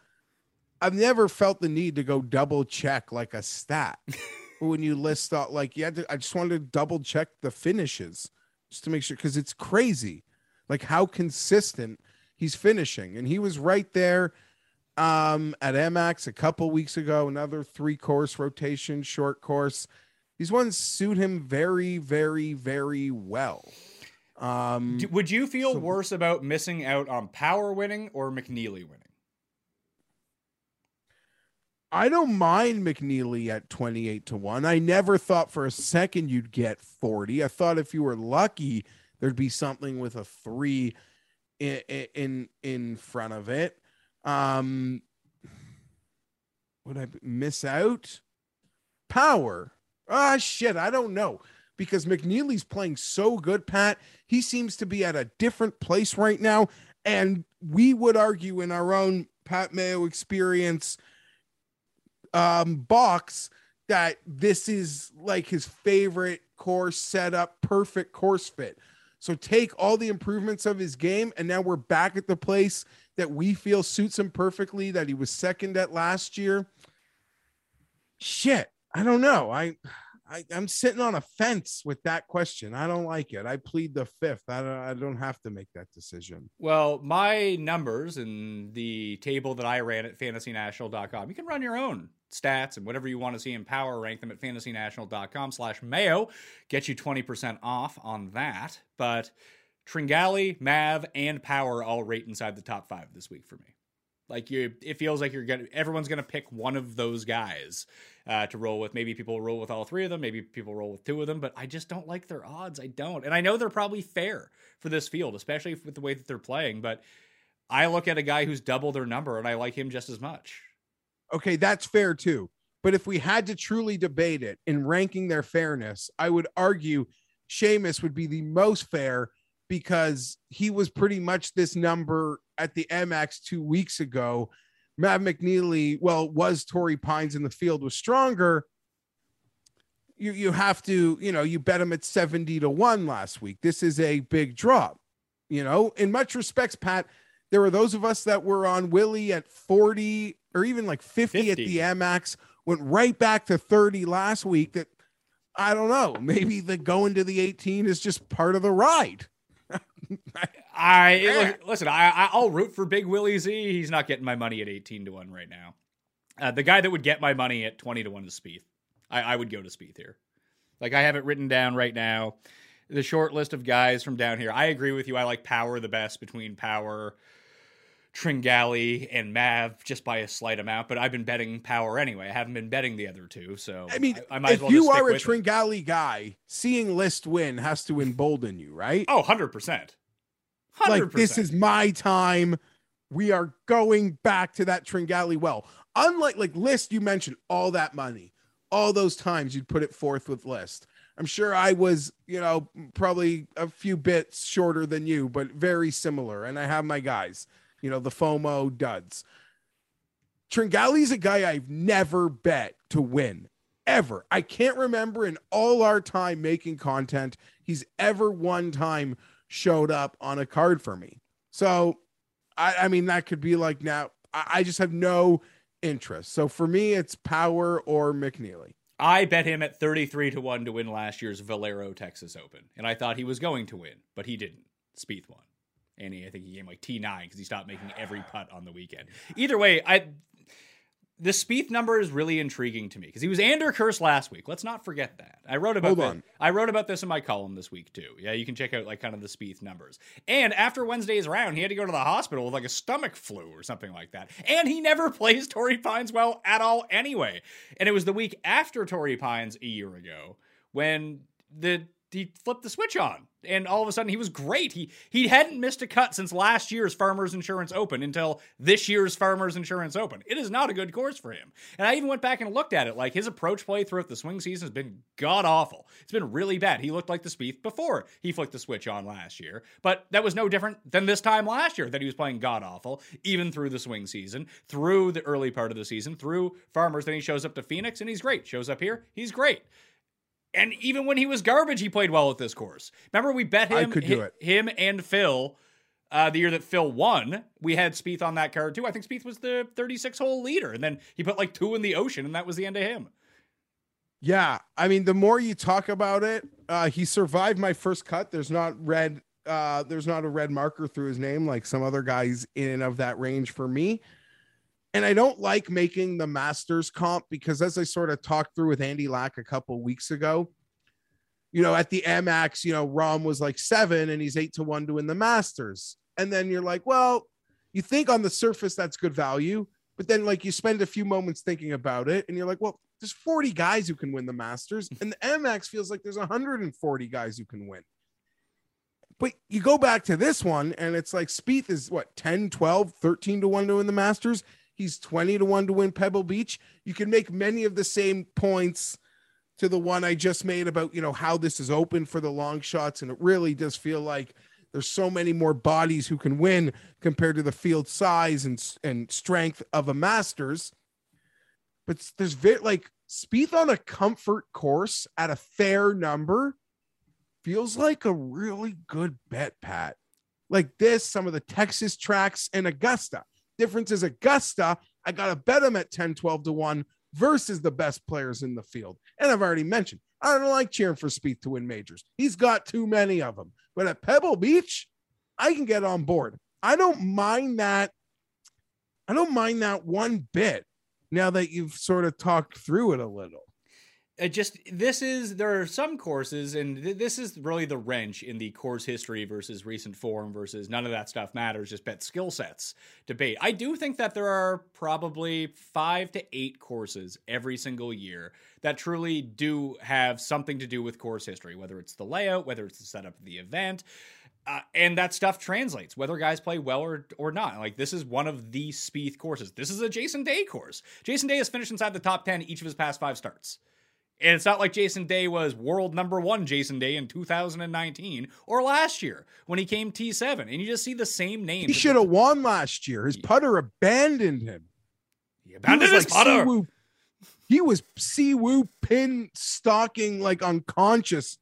I've never felt the need to go double check like a stat (laughs) when you list out like to. I just wanted to double check the finishes just to make sure because it's crazy, like how consistent he's finishing, and he was right there um at MX a couple weeks ago. Another three course rotation, short course. These ones suit him very, very, very well. Um, Would you feel so- worse about missing out on Power winning or McNealy winning? I don't mind McNealy at 28 to 1. I never thought for a second you'd get 40. I thought if you were lucky, there'd be something with a 3 in in, in front of it. Um would I miss out? Power. Ah shit, I don't know. Because McNealy's playing so good, Pat. He seems to be at a different place right now. And we would argue in our own Pat Mayo experience um box that this is like his favorite course setup, perfect course fit. So take all the improvements of his game, and now we're back at the place that we feel suits him perfectly, that he was second at last year. Shit, I don't know. I, I I'm sitting on a fence with that question. I don't like it. I plead the fifth. I don't I don't have to make that decision. Well, my numbers in the table that I ran at fantasynational.com, you can run your own stats and whatever you want to see in power, rank them at fantasynational.com slash mayo. Get you 20% off on that. But Tringale, Mav, and Power all rate inside the top five this week for me. Like you, it feels like you're gonna. Everyone's gonna pick one of those guys uh, to roll with. Maybe people roll with all three of them. Maybe people roll with two of them. But I just don't like their odds. I don't, and I know they're probably fair for this field, especially with the way that they're playing. But I look at a guy who's double their number, and I like him just as much. Okay, that's fair too. But if we had to truly debate it in ranking their fairness, I would argue Seamus would be the most fair because he was pretty much this number at the MX two weeks ago. Matt McNealy, well, was Torrey Pines in the field was stronger. You you have to, you know, you bet him at 70 to 1 last week. This is a big drop. You know, in much respects, Pat, there were those of us that were on Willie at 40 or even like 50, at the MX, went right back to 30 last week. That I don't know. Maybe the going to the 18 is just part of the ride. (laughs) I listen. I I'll root for Big Willie Z. He's not getting my money at eighteen to one right now. Uh, the guy that would get my money at twenty to one is Spieth. I, I would go to Spieth here. Like I have it written down right now. The short list of guys from down here. I agree with you. I like Power the best between Power, Tringale, and Mav just by a slight amount. But I've been betting Power anyway. I haven't been betting the other two. So I mean, I, might if well you are a with it. Tringale guy, seeing list win has to embolden you, right? Oh, 100%. 100%. like this is my time. We are going back to that Tringale well. Unlike like list, you mentioned all that money, all those times you'd put it forth with list. I'm sure I was, you know, probably a few bits shorter than you, but very similar. And I have my guys, you know, the FOMO duds. Tringale's a guy I've never bet to win ever. I can't remember in all our time making content he's ever one time showed up on a card for me. So, I, I mean, that could be like now. I, I just have no interest. So for me, it's Power or McNealy. I bet him at 33 to 1 to win last year's Valero Texas Open. And I thought he was going to win, but he didn't. Spieth won. And he, I think he came like T9 because he stopped making every putt on the weekend. Either way, I the Spieth number is really intriguing to me because he was Ander Curse last week. Let's not forget that. I wrote about Hold thi- on. I wrote about this in my column this week too. Yeah, you can check out like kind of the Spieth numbers. And after Wednesday's round, he had to go to the hospital with like a stomach flu or something like that. And he never (laughs) plays Torrey Pines well at all anyway. And it was the week after Torrey Pines a year ago when the he flipped the switch on and all of a sudden he was great. He he hadn't missed a cut since last year's Farmers Insurance Open until this year's Farmers Insurance Open. It is not a good course for him. And I even went back and looked at it. Like his approach play throughout the swing season has been god awful. It's been really bad. He looked like the Spieth before he flicked the switch on last year, but that was no different than this time last year that he was playing god awful even through the swing season, through the early part of the season, through Farmers. Then he shows up to Phoenix and he's great. Shows up here, he's great. And even when he was garbage, he played well at this course. Remember, we bet him, could do hi- it. him and Phil uh, the year that Phil won. We had Spieth on that card too. I think Spieth was the 36 hole leader, and then he put like two in the ocean, and that was the end of him. Yeah, I mean, the more you talk about it, uh, he survived my first cut. There's not red, uh, there's not a red marker through his name like some other guys in and of that range for me. And I don't like making the Masters comp because, as I sort of talked through with Andy Lack a couple weeks ago, you know, at the MX, you know, Rahm was like seven and he's eight to one to win the Masters. And then you're like, well, you think on the surface that's good value, but then like you spend a few moments thinking about it and you're like, well, there's 40 guys who can win the Masters, (laughs) and the MX feels like there's 140 guys who can win. But you go back to this one, and it's like Spieth is what 10, 12, 13 to 1 to win the Masters. He's 20 to 1 to win Pebble Beach. You can make many of the same points to the one I just made about, you know, how this is open for the long shots. And it really does feel like there's so many more bodies who can win compared to the field size and, and strength of a Masters but there's very like Spieth on a comfort course at a fair number feels like a really good bet, Pat. Like this, some of the Texas tracks and Augusta. Difference is Augusta, I got to bet them at 10, 12 to 1 versus the best players in the field. And I've already mentioned, I don't like cheering for Spieth to win majors. He's got too many of them. But at Pebble Beach, I can get on board. I don't mind that. I don't mind that one bit now that you've sort of talked through it a little it just this is there are some courses and th- this is really the wrench in the course history versus recent form versus none of that stuff matters just bet skill sets debate i do think that there are probably five to eight courses every single year that truly do have something to do with course history whether it's the layout whether it's the setup of the event uh, and that stuff translates whether guys play well or or not. Like this is one of the Spieth courses. This is a Jason Day course. Jason Day has finished inside the top ten each of his past five starts. And it's not like Jason Day was world number one Jason Day in 2019 or last year when he came T7. And you just see the same name. He should have won last year. His putter abandoned him. He abandoned he his like putter. Siwoo, he was Siwoo pin stalking like unconscious,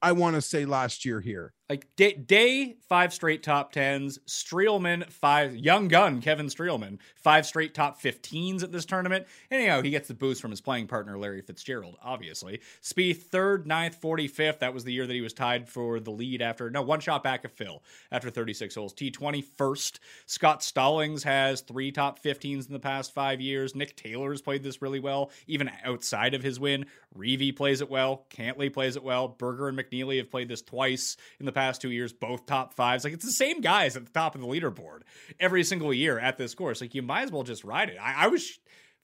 I want to say last year here. Like day, day five straight top tens. Streelman five young gun Kevin Streelman five straight top 15s at this tournament. Anyhow, he gets the boost from his playing partner Larry Fitzgerald. Obviously, Spieth third, ninth, 45th. That was the year that he was tied for the lead after no one shot back of Phil after 36 holes. T20 first. Scott Stallings has three top 15s in the past five years. Nick Taylor's played this really well, even outside of his win. Reavie plays it well. Cantlay plays it well. Berger and McNealy have played this twice in the past past two years, both top fives. Like it's the same guys at the top of the leaderboard every single year at this course. Like you might as well just ride it. I, I was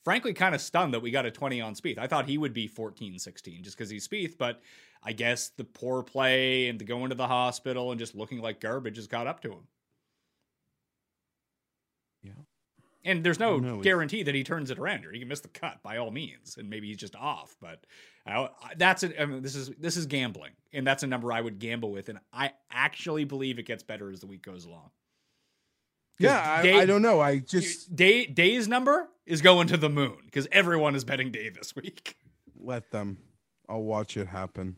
frankly kind of stunned that we got a 20 on Spieth. I thought he would be 14, 16 just because he's Spieth, but I guess the poor play and the going to the hospital and just looking like garbage has got up to him. Yeah. And there's no guarantee that he turns it around or he can miss the cut by all means, and maybe he's just off. But I, that's a, I mean, this is this is gambling, and that's a number I would gamble with, and I actually believe it gets better as the week goes along. Yeah, I, I, don't know. I just Day Day's number is going to the moon because everyone is betting Day this week. Let them. I'll watch it happen.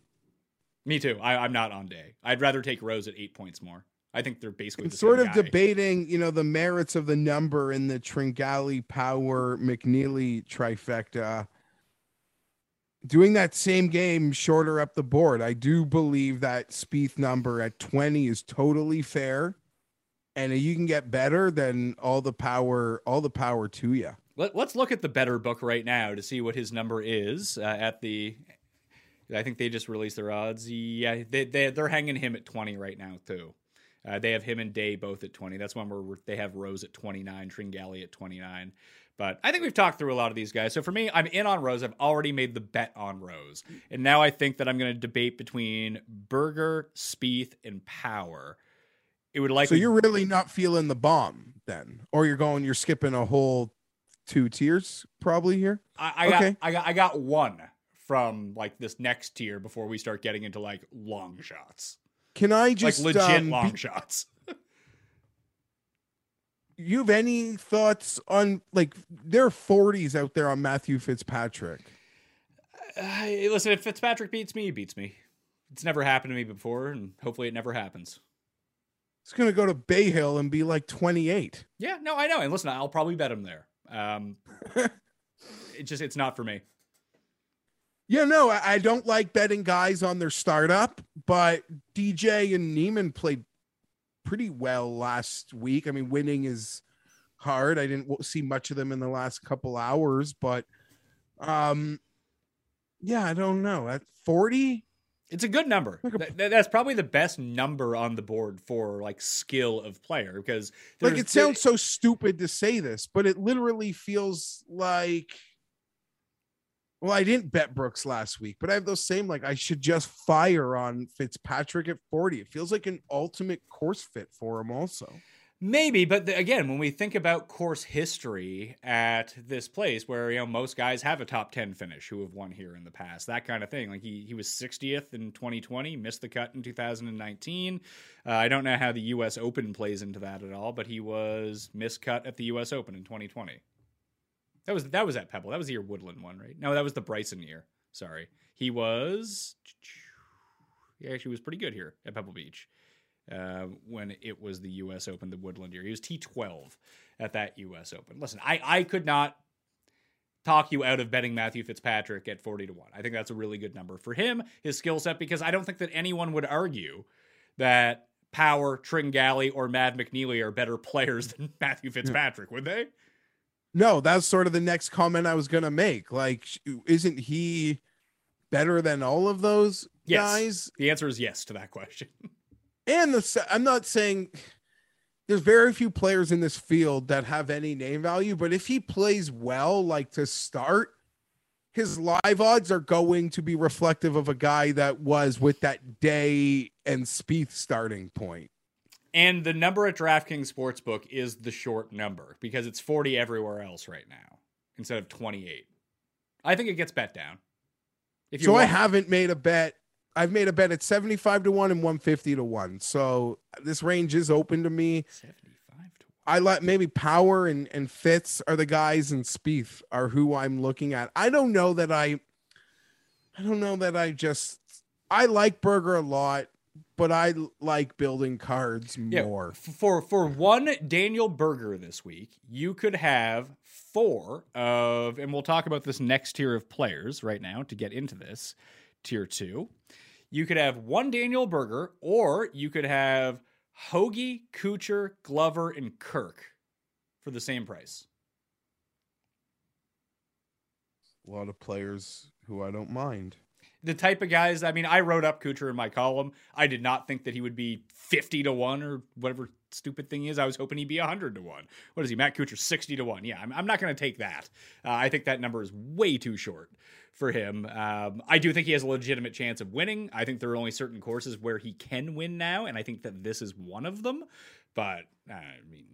Me too. I, am not on Day. I'd rather take Rose at eight points more. I think they're basically the sort of guy. debating, you know, the merits of the number in the Tringale Power McNealy trifecta. Doing that same game shorter up the board, I do believe that Spieth number at 20 is totally fair. And you can get better than all the power, all the power to you. Let, us look at the better book right now to see what his number is uh, at the. I think they just released their odds. Yeah, they, they they're hanging him at 20 right now too. Uh, they have him and Day both at 20. That's one where they have Rose at 29, Tringale at 29. But I think we've talked through a lot of these guys. So for me, I'm in on Rose. I've already made the bet on Rose. And now I think that I'm going to debate between Berger, Spieth, and Power. It would like So you're really not feeling the bomb then? Or you're going, you're skipping a whole two tiers probably here? I, I okay. got I got I got one from like this next tier before we start getting into like long shots. Can I just like legit um, long be, shots? You have any thoughts on like there are 40s out there on Matthew Fitzpatrick? Uh, listen, if Fitzpatrick beats me, he beats me. It's never happened to me before, and hopefully it never happens. It's gonna go to Bay Hill and be like 28. Yeah, no, I know. And listen, I'll probably bet him there. Um, (laughs) it just it's not for me. Yeah, no, I, I don't like betting guys on their startup, but DJ and Niemann played pretty well last week. I mean, winning is hard. I didn't see much of them in the last couple hours, but um, yeah, I don't know. At 40, It's a good number. Like a- Th- th- that's probably the best number on the board for like skill of player because like it sounds so stupid to say this, but it literally feels like well, I didn't bet Brooks last week, but I have those same like I should just fire on Fitzpatrick at 40. It feels like an ultimate course fit for him also. Maybe, but the, again, when we think about course history at this place, where you know most guys have a top ten finish who have won here in the past, that kind of thing. Like he he was 60th in 2020, missed the cut in 2019. Uh, I don't know how the U.S. Open plays into that at all, but he was miscut at the U.S. Open in 2020. That was that was at Pebble. That was the year Woodland won, right? No, that was the Bryson year. Sorry, he was. He actually was pretty good here at Pebble Beach uh, when it was the U.S. Open, the Woodland year. He was T12 at that U.S. Open. Listen, I, I could not talk you out of betting Matthew Fitzpatrick at 40 to 1. I think that's a really good number for him, his skill set, because I don't think that anyone would argue that Power, Tringale, or Mad McNealy are better (laughs) players than Matthew Fitzpatrick, would they? No, that's sort of the next comment I was going to make. Like, isn't he better than all of those Yes. guys? The answer is yes to that question. (laughs) And the I'm not saying there's very few players in this field that have any name value, but if he plays well, like to start, his live odds are going to be reflective of a guy that was with that day and Spieth starting point. And the number at DraftKings Sportsbook is the short number because it's 40 everywhere else right now instead of 28. I think it gets bet down. If So I haven't made a bet. I've made a bet at 75 to 1 and 150 to 1. So this range is open to me. 75 to 1. I like maybe Power and and Fitz are the guys, and Spieth are who I'm looking at. I don't know that I, I don't know that I just I like Berger a lot, but I like building cards Yeah, more. for for one Daniel Berger this week, you could have four of, and we'll talk about this next tier of players right now to get into this tier two. You could have one Daniel Berger, or you could have Hoge, Kuchar, Glover, and Kirk for the same price. A lot of players who I don't mind. The type of guys. I mean, I wrote up Kuchar in my column. I did not think that he would be fifty to one or whatever stupid thing is. I was hoping he'd be hundred to one. What is he, Matt Kuchar, sixty to one? Yeah, I'm, I'm not going to take that. Uh, I think that number is way too short for him. Um, I do think he has a legitimate chance of winning. I think there are only certain courses where he can win now, and I think that this is one of them. But uh, I mean,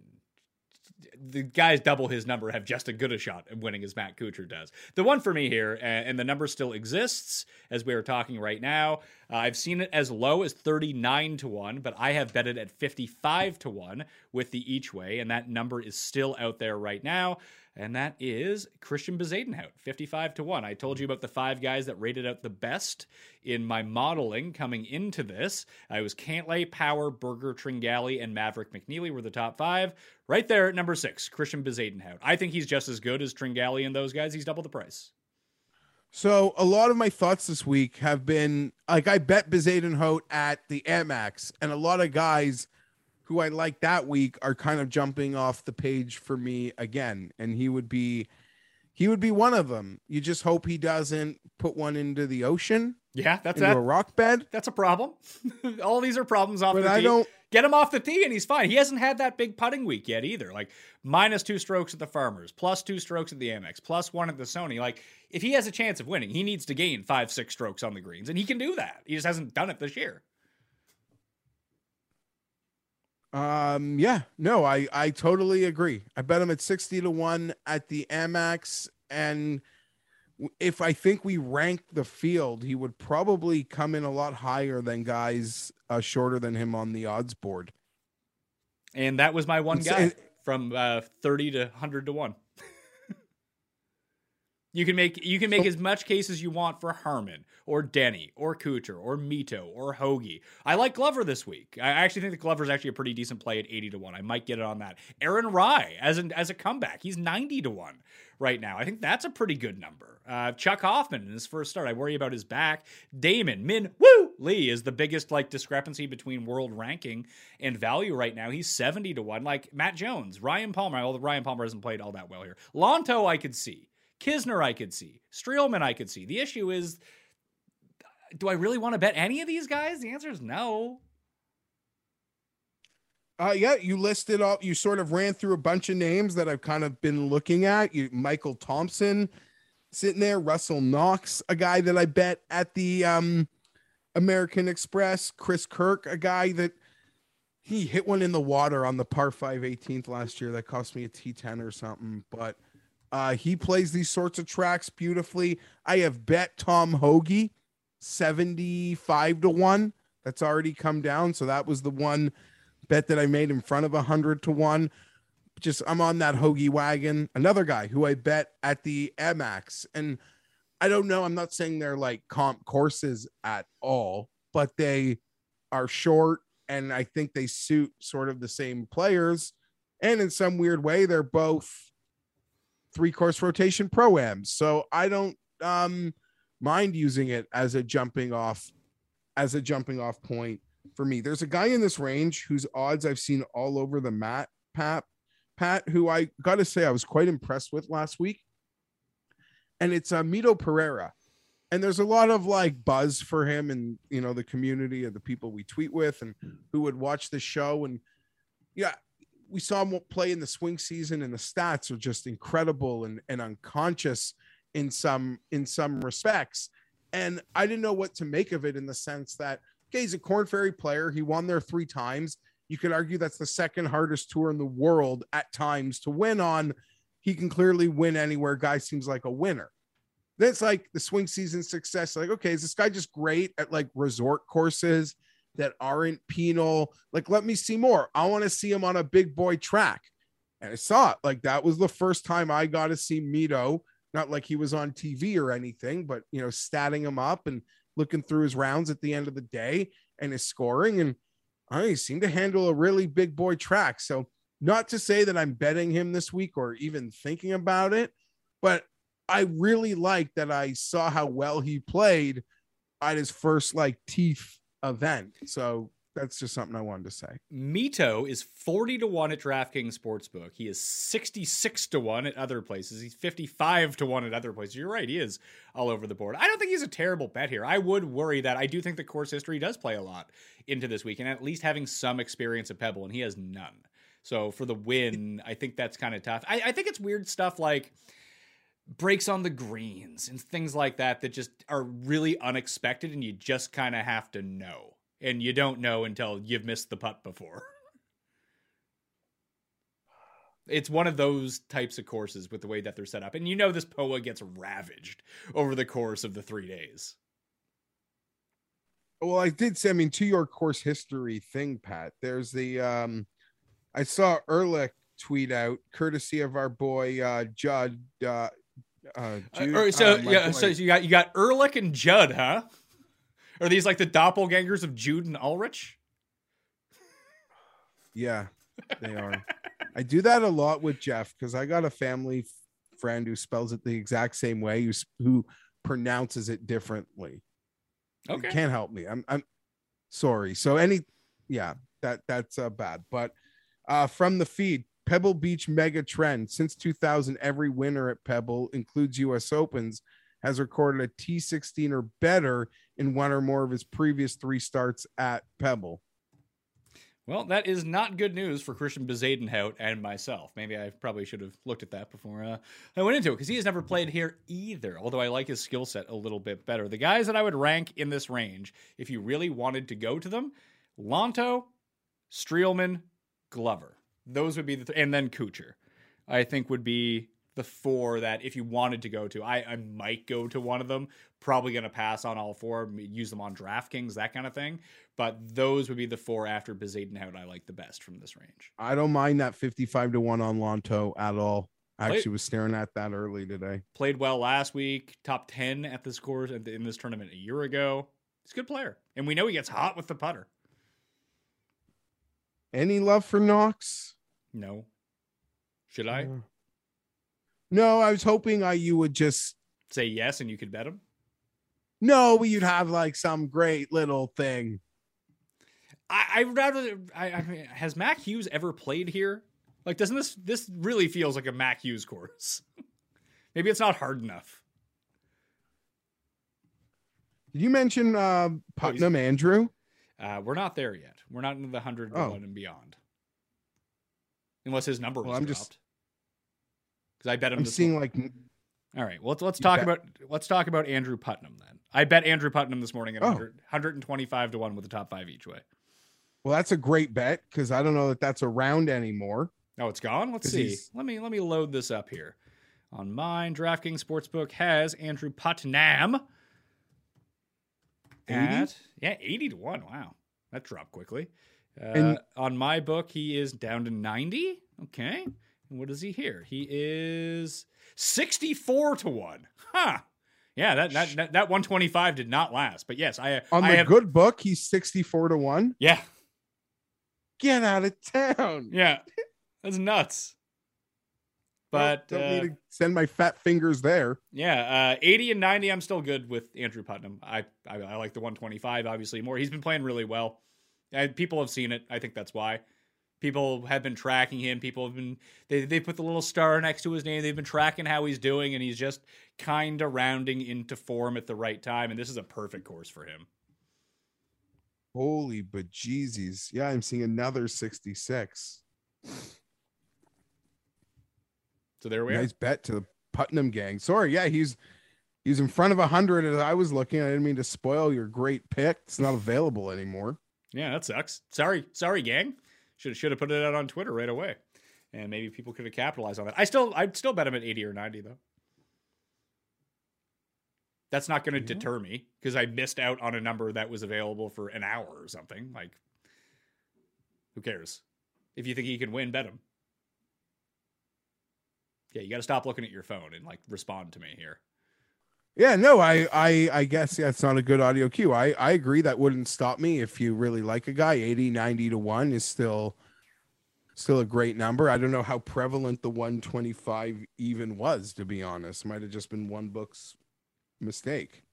the guys double his number have just as good a shot at winning as Matt Kuchar does. The one for me here, and the number still exists as we are talking right now. Uh, I've seen it as low as 39 to 1, but I have bet it at 55 to 1 with the each way, and that number is still out there right now. And that is Christian Bezuidenhout, 55 to 1. I told you about the five guys that rated out the best in my modeling coming into this. I was Cantlay, Power, Berger, Tringale, and Maverick McNealy were the top five. Right there at number six, Christian Bezuidenhout. I think he's just as good as Tringale and those guys. He's double the price. So a lot of my thoughts this week have been like I bet Bezuidenhout at the Amex, and a lot of guys who I like that week are kind of jumping off the page for me again, and he would be he would be one of them. You just hope he doesn't put one into the ocean, Yeah, that's into that. a rock bed. That's a problem. (laughs) All these are problems off But the I tee. don't- Get him off the tee and he's fine. He hasn't had that big putting week yet either. Like minus two strokes at the Farmers, plus two strokes at the Amex, plus one at the Sony. Like if he has a chance of winning, he needs to gain five, six strokes on the greens, and he can do that. He just hasn't done it this year. Um, yeah, no, I I totally agree. I bet him at sixty to one at the Amex, and if I think we rank the field, he would probably come in a lot higher than guys uh, shorter than him on the odds board. And that was my one guy from uh, thirty to hundred to one. You can make you can make as much case as you want for Harman or Denny or Kuchar or Mito or Hoge. I like Glover this week. I actually think that Glover is actually a pretty decent play at eighty to one. I might get it on that. Aaron Rai as an as a comeback, he's ninety to one right now. I think that's a pretty good number. Uh, Chuck Hoffman in his first start, I worry about his back. Damon Min Woo Lee is the biggest like discrepancy between world ranking and value right now. He's seventy to one. Like Matt Jones, Ryan Palmer. Although Ryan Palmer hasn't played all that well here. Lanto, I could see. Kisner, I could see. Streelman, I could see. The issue is, do I really want to bet any of these guys? The answer is no. Uh, yeah, you listed all. You sort of ran through a bunch of names that I've kind of been looking at. You, Michael Thompson, sitting there. Russell Knox, a guy that I bet at the um, American Express. Chris Kirk, a guy that he hit one in the water on the par 5 18th last year that cost me a T10 or something. But uh, he plays these sorts of tracks beautifully. I have bet Tom Hoge 75 to 1. That's already come down. So that was the one bet that I made in front of 100 to 1. Just I'm on that Hoagie wagon. Another guy who I bet at the Amex. And I don't know. I'm not saying they're like comp courses at all, but they are short. And I think they suit sort of the same players. And in some weird way, they're both three course rotation proams. So I don't um, mind using it as a jumping off, as a jumping off point for me. There's a guy in this range whose odds I've seen all over the mat, Pat, Pat, who I got to say I was quite impressed with last week. And it's uh, Mito Pereira. And there's a lot of like buzz for him and, you know, the community of the people we tweet with and who would watch the show. And yeah, we saw him play in the swing season and the stats are just incredible and, and unconscious in some in some respects. And i didn't know what to make of it in the sense that okay he's a Korn Ferry player. He won there three times. You could argue that's the second hardest tour in the world at times to win on. He can clearly win anywhere. Guy seems like a winner. Then it's like the swing season success like okay is this guy just great at like resort courses that aren't penal. Like, let me see more. I want to see him on a big boy track. And I saw it. Like, that was the first time I got to see Mito, not like he was on TV or anything, but, you know, statting him up and looking through his rounds at the end of the day and his scoring. And I seem to handle a really big boy track. So, not to say that I'm betting him this week or even thinking about it, but I really like that I saw how well he played at his first like teeth event. So that's just something I wanted to say. Mito is 40 to 1 at DraftKings Sportsbook. He is 66 to 1 at other places. He's 55 to 1 at other places. You're right, he is all over the board. I don't think he's a terrible bet here. I would worry that I do think the course history does play a lot into this week and at least having some experience at Pebble, and he has none. So for the win, I think that's kind of tough. I, I think it's weird stuff like breaks on the greens and things like that that just are really unexpected and you just kind of have to know. And you don't know until you've missed the putt before. (sighs) It's one of those types of courses with the way that they're set up. And you know this poa gets ravaged over the course of the three days. Well i did say i mean to your course history thing pat there's the um i saw ehrlich tweet out courtesy of our boy uh judd uh uh, Jude, uh, so uh, yeah, so you got you got Ehrlich and Judd, huh? Are these like the doppelgangers of Jude and Ulrich? Yeah, (laughs) they are. I do that a lot with Jeff because I got a family friend who spells it the exact same way, who who pronounces it differently. Okay, You can't help me. I'm I'm sorry. So any, yeah, that that's uh, bad. But uh, from the feed, Pebble Beach mega trend since 2000. Every winner at Pebble includes U.S. Opens has recorded a T16 or better in one or more of his previous three starts at Pebble. Well, that is not good news for Christian Bezuidenhout and myself. Maybe I probably should have looked at that before uh, I went into it because he has never played here either. Although I like his skill set a little bit better. The guys that I would rank in this range, if you really wanted to go to them, Lanto, Streelman, Glover. Those would be the th- and then Kuchar. I think would be the four that if you wanted to go to, I, I might go to one of them. Probably going to pass on all four, use them on DraftKings, that kind of thing. But those would be the four after Bezuidenhout I like the best from this range. I don't mind that 55 to 1 on Lanto at all. I actually was staring at that early today. Played well last week, top 10 at the scores in this tournament a year ago. He's a good player. And we know he gets hot with the putter. Any love for Knox? No. Should I Uh, No, I was hoping I you would just say yes and you could bet him? no, you'd have like some great little thing. I, I'd rather. I, I mean, has Mac Hughes ever played here? Like, doesn't this this really feels like a Mac Hughes course? (laughs) Maybe it's not hard enough. Did you mention uh, Putnam Andrew? Uh, we're not there yet. We're not into the hundred Oh. and beyond, unless his number Well, was I'm dropped. just- Because I bet him. I'm seeing morning. like All right. Well, let's let's talk bet. about let's talk about Andrew Putnam then. I bet Andrew Putnam this morning at Oh. 100, 125 to one with the top five each way. well, that's a great bet because I don't know that that's around anymore. Oh, it's gone. Let's see. he's- Let me let me load this up here. On mine, DraftKings Sportsbook has Andrew Putnam 80? at yeah eighty to one. Wow, that dropped quickly. Uh, And- on my book, he is down to ninety. Okay, and what is he here? He is sixty-four to one. Huh. Yeah, that that that, that one twenty-five did not last. But yes, I On I the have, good book, he's 64 to 1. Yeah, Get out of town. yeah, that's nuts. But don't uh, need to send my fat fingers there. Yeah, uh, 80 and 90, I'm still good with Andrew Putnam. I, I, I like the 125 obviously more. He's been playing really well. People have seen it. I think that's why. People have been tracking him. People have been they they put the little star next to his name. They've been tracking how he's doing, and he's just kind of rounding into form at the right time. And this is a perfect course for him. Holy bejesus. Yeah, I'm seeing another 66. So there we are. Nice bet to the Putnam gang. Sorry, yeah, he's he's in front of 100 as I was looking. I didn't mean to spoil your great pick. It's not available anymore. Yeah, that sucks. Sorry, sorry, gang. Should should have put it out on Twitter right away, and maybe people could have capitalized on that. I still I'd still bet him at eighty or ninety though. That's not going to deter me because I missed out on a number that was available for an hour or something. Like, who cares? If you think he can win, bet him. Yeah, you got to stop looking at your phone and like respond to me here. Yeah, no, I I I guess yeah, not a good audio cue. I I agree that wouldn't stop me if you really like a guy 80 90 to 1 is still still a great number. I don't know how prevalent the 125 even was to be honest. Might have just been one book's mistake.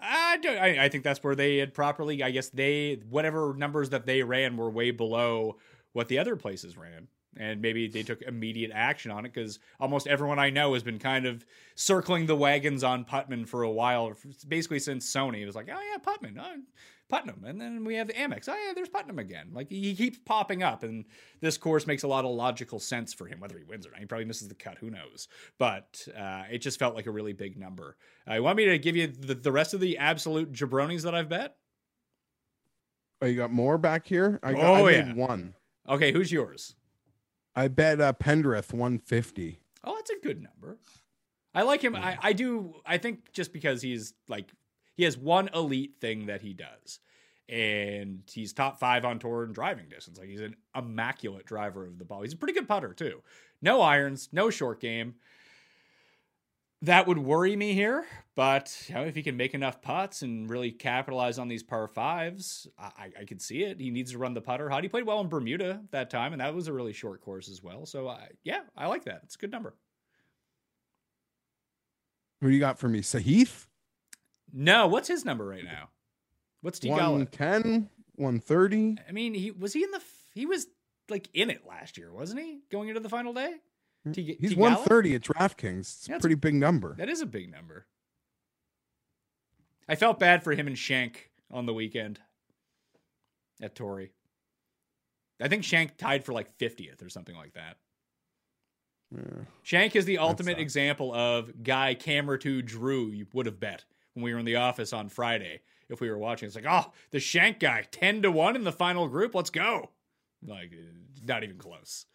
I don't. I, I think that's where they had properly. I guess they whatever numbers that they ran were way below what the other places ran, and maybe they took immediate action on it because almost everyone I know has been kind of circling the wagons on Putman for a while, basically since Sony. It was like, oh yeah, Putman, oh, Putnam, and then we have the Amex. Oh yeah, there's Putnam again. Like he keeps popping up, and this course makes a lot of logical sense for him. Whether he wins or not, he probably misses the cut. Who knows? But uh, it just felt like a really big number. Uh, you want me to give you the, the rest of the absolute jabronis that I've bet? Oh, you got more back here? I got Oh, I yeah. one. Okay, who's yours? I bet uh, Pendrith 150. Oh, that's a good number. I like him. I, I do. I think just because he's like he has one elite thing that he does, and he's top five on tour in driving distance. Like he's an immaculate driver of the ball. He's a pretty good putter too. No irons, no short game. That would worry me here, but you know, if he can make enough putts and really capitalize on these par fives, I, I, could see it. He needs to run the putter hot. He played well in Bermuda that time, and that was a really short course as well. So, I, yeah, I like that. It's a good number. Who do you got for me? Sahith? No, what's his number right now? What's Theegala? 110, 130. I mean, he was he in the he was like in it last year, wasn't he? Going into the final day, Mm, Tig- He's Theegala? 130 at DraftKings. It's Yeah, a pretty big number. That is a big number. I felt bad for him and Shank on the weekend at Torrey. I think Shank tied for like 50th or something like that. Yeah. Shank is the ultimate example of guy camera to Drew you would have bet when we were in the office on Friday if we were watching. It's like, oh, the Shank guy, 10 to 1 in the final group. Let's go. Like, uh, not even close.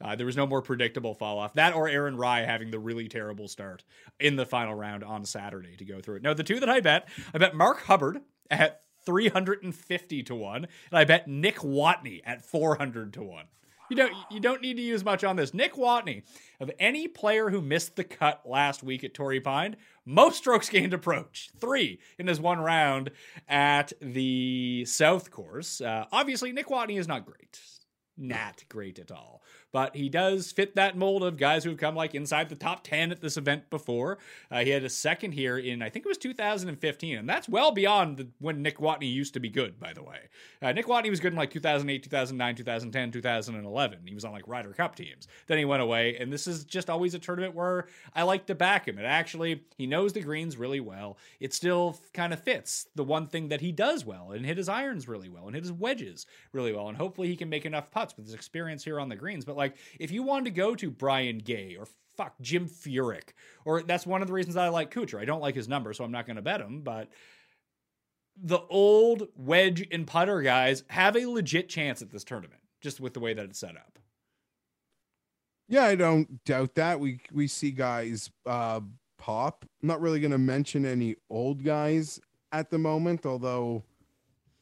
Uh, there was no more predictable fall off. That or Aaron Rai having the really terrible start in the final round on Saturday to go through it. No, the two that I bet, I bet Mark Hubbard at 350 to 1, and I bet Nick Watney at 400 to 1. you don't you don't need to use much on this. Nick Watney, of any player who missed the cut last week at Torrey Pine, most strokes gained approach, three in his one round at the South Course. Uh, obviously, Nick Watney is not great, not great at all but he does fit that mold of guys who've come like inside the top 10 at this event before. Uh, he had a second here in, I think it was 2015, and that's well beyond the, when Nick Watney used to be good, by the way. Uh, Nick Watney was good in like 2008, 2009, 2010, 2011. He was on like Ryder Cup teams. Then he went away, and this is just always a tournament where I like to back him. It actually, he knows the greens really well. It still kind of fits the one thing that he does well and hit his irons really well and hit his wedges really well. And hopefully he can make enough putts with his experience here on the greens. But like if you wanted to go to Brian Gay or fuck Jim Furyk, or that's one of the reasons I like Kuchar. I don't like his number, so I'm not going to bet him. But the old wedge and putter guys have a legit chance at this tournament, just with the way that it's set up. Yeah, I don't doubt that. We we see guys uh pop. I'm not really going to mention any old guys at the moment, although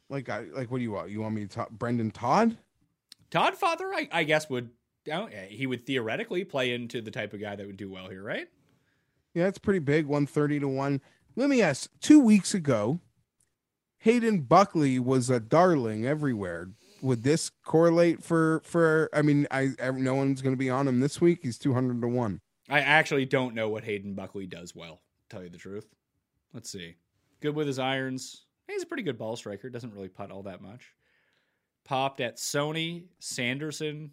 like I like what do you want? You want me to talk Brendon Todd? Todd Father, I, I guess would Eh, he would theoretically play into the type of guy that would do well here, right? Yeah, it's pretty big, 130 to 1. Let me ask, 2 weeks ago, Hayden Buckley was a darling everywhere. Would this correlate for for I mean, I no one's going to be on him this week. He's 200 to 1. I actually don't know what Hayden Buckley does well, tell you the truth. Let's see. Good with his irons. He's a pretty good ball striker, doesn't really putt all that much. Popped at Sony, Sanderson,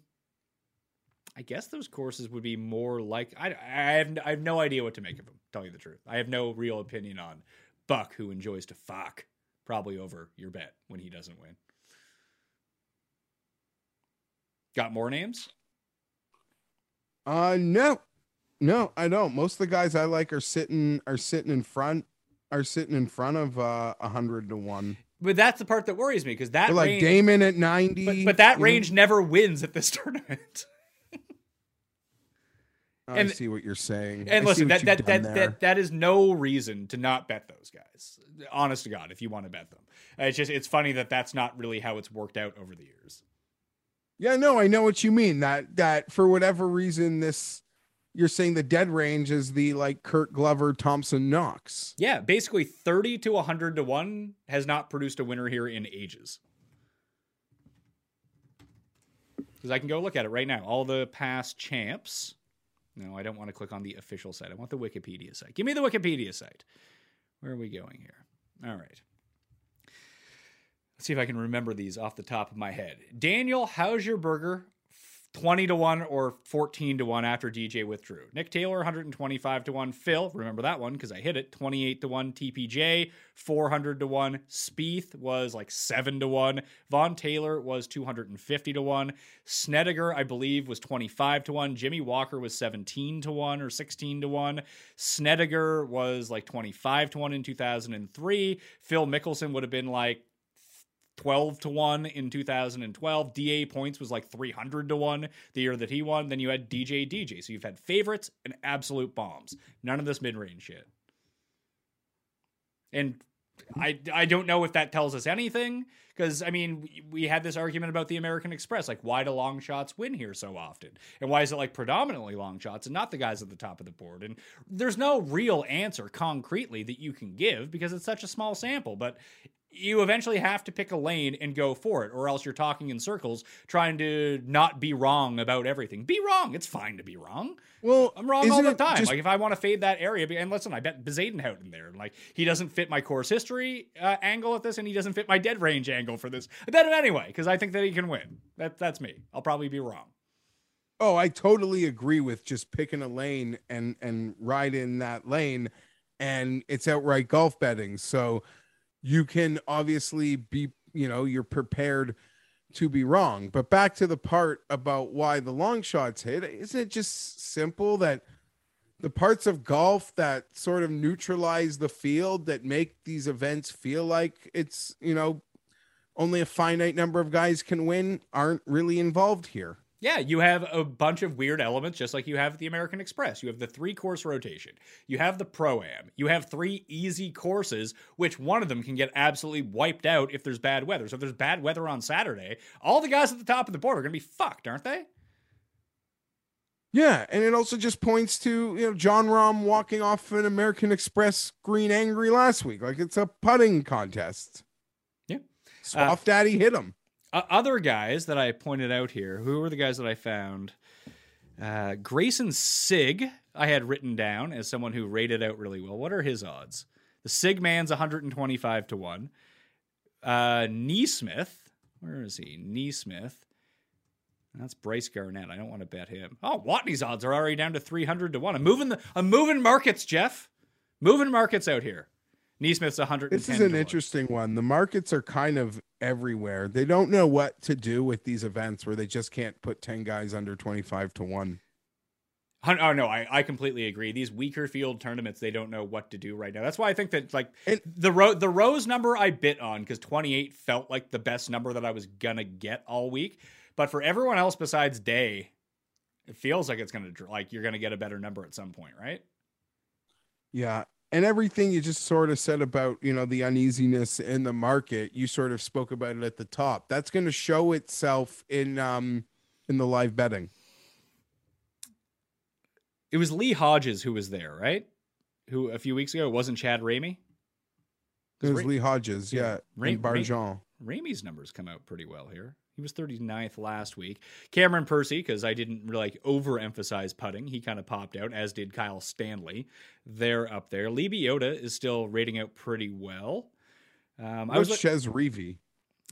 I guess those courses would be more like I, I have I have no idea what to make of them. Tell you the truth, I have no real opinion on Buck, who enjoys to fuck probably over your bet when he doesn't win. Got more names? Uh, no, no, I don't. Most of the guys I like are sitting are sitting in front are sitting in front of uh, a hundred to one. But that's the part that worries me because that They're like range, Damon at ninety. but, but that range know? never wins at this (laughs) tournament. I and, see what you're saying. And I listen, that that that, that that is no reason to not bet those guys. Honest to God, if you want to bet them, it's just it's funny that that's not really how it's worked out over the years. Yeah, no, I know what you mean. That that for whatever reason, this you're saying the dead range is the like Kurt Glover, Thompson, Knox. Yeah, basically thirty to hundred to one has not produced a winner here in ages. Because I can go look at it right now. All the past champs no, I don't want to click on the official site. I want the Wikipedia site. Give me the Wikipedia site. Where are we going here? All right. Let's see if I can remember these off the top of my head. Daniel Hauscherberger 20 to 1 or 14 to 1 after DJ withdrew. Nick Taylor 125 to 1. Phil, remember that one because I hit it 28 to 1. TPJ 400 to 1. Spieth was like 7 to 1. Vaughn Taylor was 250 to 1. Snedeker, I believe, was 25 to 1. Jimmy Walker was 17 to 1 or 16 to 1. Snedeker was like 25 to 1 in 2003. Phil Mickelson would have been like 12 to 1 in 2012. DA points was like 300 to 1 the year that he won. Then you had DJ DJ. So you've had favorites and absolute bombs. None of this mid range shit. And I I don't know if that tells us anything because I mean we, we had this argument about the American Express like why do long shots win here so often and why is it like predominantly long shots and not the guys at the top of the board and there's no real answer concretely that you can give because it's such a small sample but you eventually have to pick a lane and go for it, or else you're talking in circles trying to not be wrong about everything. Be wrong. It's fine to be wrong. Well, I'm wrong all the time. Just... Like if I want to fade that area, and listen, I bet Bezuidenhout in there. Like he doesn't fit my course history uh, angle at this, and he doesn't fit my dead range angle for this. I bet him anyway because I think that he can win. That that's me. I'll probably be wrong. Oh, I totally agree with just picking a lane and and ride in that lane, and it's outright golf betting. So you can obviously be, you know, you're prepared to be wrong. But back to the part about why the long shots hit, isn't it just simple that the parts of golf that sort of neutralize the field that make these events feel like it's, you know, only a finite number of guys can win aren't really involved here? Yeah, you have a bunch of weird elements, just like you have at the American Express. You have the three course rotation, you have the Pro Am, you have three easy courses, which one of them can get absolutely wiped out if there's bad weather. So if there's bad weather on Saturday, all the guys at the top of the board are going to be fucked, aren't they? Yeah, and it also just points to you know Jon Rahm walking off an American Express green angry last week, like it's a putting contest. Yeah. Soft Daddy hit him. Uh, other guys that I pointed out here, who were the guys that I found? Uh, Greyson Sigg, I had written down as someone who rated out really well. What are his odds? The Sig man's 125 to 1. Uh, NeSmith, where is he? NeSmith. That's Bryce Garnett. I don't want to bet him. Oh, Watney's odds are already down to 300 to 1. I'm moving the I'm moving markets, Jeff. Moving markets out here. NeSmith's 110 This is an 1. interesting one. The markets are kind of everywhere. They don't know what to do with these events where they just can't put 10 guys under 25 to 1. Hun- Oh no, I, I completely agree. These weaker field tournaments, they don't know what to do right now. That's why I think that like And- the ro- the Rose number I bit on because 28 felt like the best number that I was gonna get all week. But for everyone else besides Day, it feels like it's gonna like you're gonna get a better number at some point, right? Yeah. And everything you just sort of said about, you know, the uneasiness in the market, you sort of spoke about it at the top. That's going to show itself in um in the live betting. It was Lee Hodges who was there, right? Who a few weeks ago it wasn't Chad Ramey. It was Ra- Lee Hodges, yeah. yeah, Ra- and Barjon. Ramey's numbers come out pretty well here. He was 39th last week. Cameron Percy, because I didn't really like overemphasize putting, he kind of popped out, as did Kyle Stanley. They're up there. Lee Biota is still rating out pretty well. Um, I was look- Chez Reavie?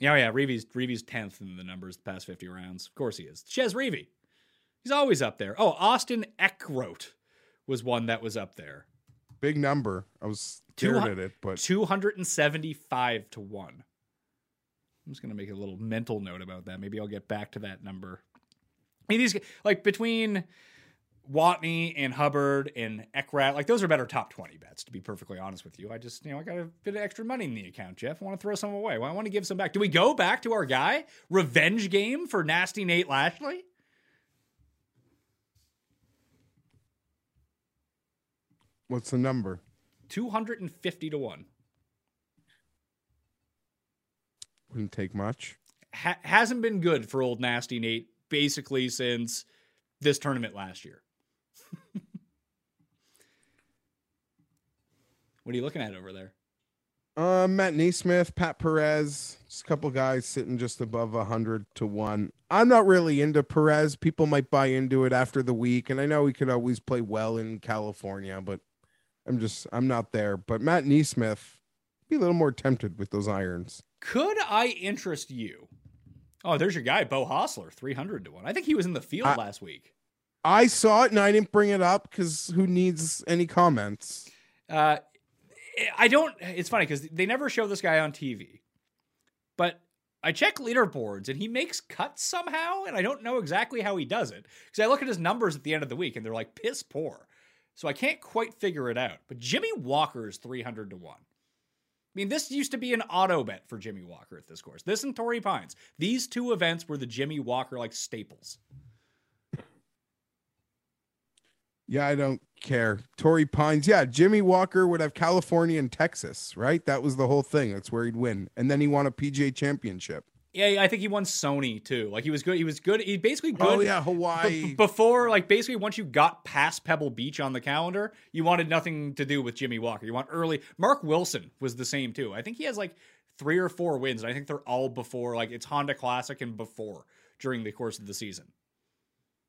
yeah, yeah. Reavie's Reavie's tenth in the numbers the past fifty rounds. Of course he is. Chez Reavie, he's always up there. Oh, Austin Eckroat was one that was up there. Big number. I was staring at it, but Two hundred and seventy-five to one. I'm just gonna make a little mental note about that. Maybe I'll get back to that number. I mean, these like between Watney and Hubbard and Eckroat, like those are better top twenty bets. To be perfectly honest with you, I just you know I got a bit of extra money in the account, Jeff. I want to throw some away. Well, I want to give some back. Do we go back to our guy revenge game for nasty Nate Lashley? what's the number? Two hundred and fifty to one. Wouldn't take much. ha- hasn't been good for old nasty Nate basically since this tournament last year. (laughs) what are you looking at over there? Uh, Matt NeSmith, Pat Perez, just a couple guys sitting just above a hundred to one. I'm not really into Perez. People might buy into it after the week, and I know he could always play well in California, but I'm just I'm not there. But Matt NeSmith, be a little more tempted with those irons. Could I interest you? Oh, there's your guy, Beau Hossler, 300 to 1. I think he was in the field I- last week. I saw it and I didn't bring it up because who needs any comments? Uh, I don't. It's funny because they never show this guy on TV, but I check leaderboards and he makes cuts somehow, and I don't know exactly how he does it because I look at his numbers at the end of the week and they're like piss poor, so I can't quite figure it out. But Jimmy Walker is three hundred to one. I mean, this used to be an auto bet for Jimmy Walker at this course. This and Torrey Pines. These two events were the Jimmy Walker like staples. Yeah, I don't care. Torrey Pines, yeah, Jimmy Walker would have California and Texas, right? That was the whole thing. That's where he'd win, and then he won a PGA Championship. Yeah, I think he won Sony too. Like he was good. He was good. He basically oh, good. Oh yeah, B- Hawaii. before like basically once you got past Pebble Beach on the calendar, you wanted nothing to do with Jimmy Walker. You want early. Mark Wilson was the same too. I think he has like three or four wins, and I think they're all before like it's Honda Classic and before during the course of the season.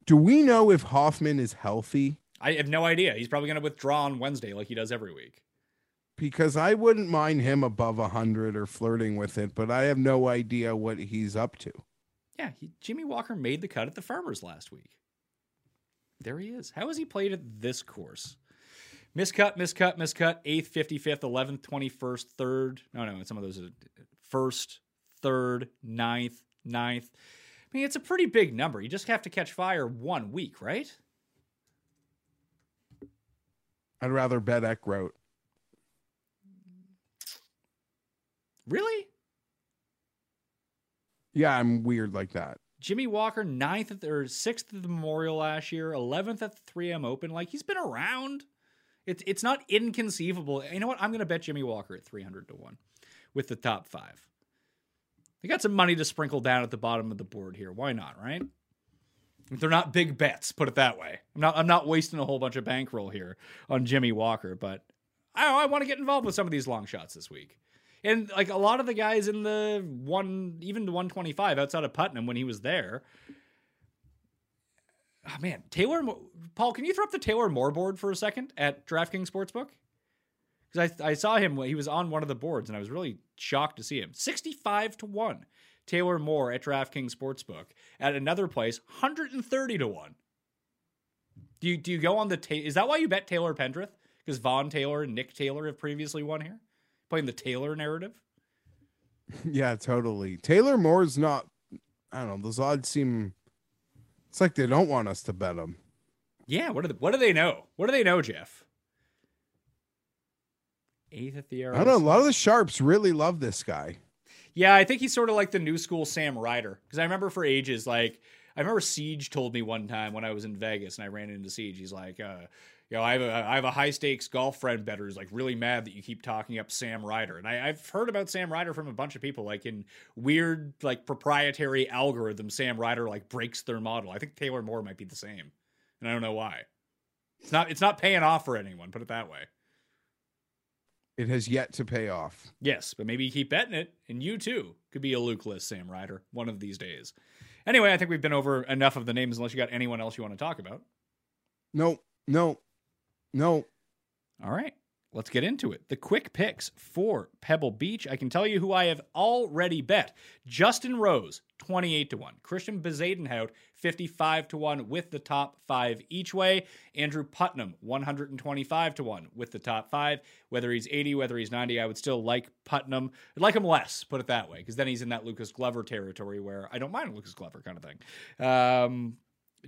Do we know if Hoffman is healthy? I have no idea. He's probably going to withdraw on Wednesday like he does every week. Because I wouldn't mind him above a hundred or flirting with it, but I have no idea what he's up to. Yeah, he, Jimmy Walker made the cut at the Farmers last week. There he is. How has he played at this course? Miscut, miscut, miscut. Eighth, fifty fifth, eleventh, twenty first, third. No, no, some of those are first, third, ninth, ninth. I mean, it's a pretty big number. You just have to catch fire one week, right? I'd rather bet Eckroat. Really? Yeah, I'm weird like that. Jimmy Walker, ninth at the, or sixth at the Memorial last year, 11th at the 3M Open. Like he's been around. It's it's not inconceivable. You know what? I'm going to bet Jimmy Walker at 300 to one with the top five. They got some money to sprinkle down at the bottom of the board here. Why not? Right? They're not big bets, put it that way. I'm not I'm not wasting a whole bunch of bankroll here on Jimmy Walker, but I I want to get involved with some of these long shots this week. And like a lot of the guys in the one even the 125 outside of Putnam when he was there. Oh man, Taylor Paul, can you throw up the Taylor Moore board for a second at DraftKings Sportsbook? Because I, I saw him he was on one of the boards and I was really shocked to see him. 65 to 1 Taylor Moore at DraftKings Sportsbook. At another place, 130 to 1. Do you do you go on the ta- is that why you bet Taylor Pendrith? Because Vaughn Taylor and Nick Taylor have previously won here? Playing the Taylor narrative? (laughs) Yeah, totally. Taylor Moore's not I don't know, those odds seem it's like they don't want us to bet him. Yeah, what do they, what do they know? What do they know, Jeff? Eighth at the arrow. I don't know. A lot of the sharps really love this guy. Yeah, I think he's sort of like the new school Sam Ryder. Because I remember for ages, like I remember Siege told me one time when I was in Vegas and I ran into Siege. He's like, uh, you know, I have a I have a high stakes golf friend better who's like really mad that you keep talking up Sam Ryder. And I, I've heard about Sam Ryder from a bunch of people, like in weird like proprietary algorithm. Sam Ryder like breaks their model. I think Taylor Moore might be the same, and I don't know why. It's not it's not paying off for anyone. Put it that way. It has yet to pay off. Yes, but maybe you keep betting it, and you too could be a Luke list Sam Ryder one of these days. Anyway, I think we've been over enough of the names. Unless you got anyone else you want to talk about. No, no, no. All right, let's get into it. The quick picks for Pebble Beach. I can tell you who I have already bet. Justin Rose, 28 to 1. Christian Bezadenhout, 55 to 1 with the top five each way. Andrew Putnam, 125 to 1 with the top five. Whether he's 80, whether he's 90, I would still like Putnam. I'd like him less, put it that way, because then he's in that Lucas Glover territory where I don't mind Lucas Glover kind of thing. Um,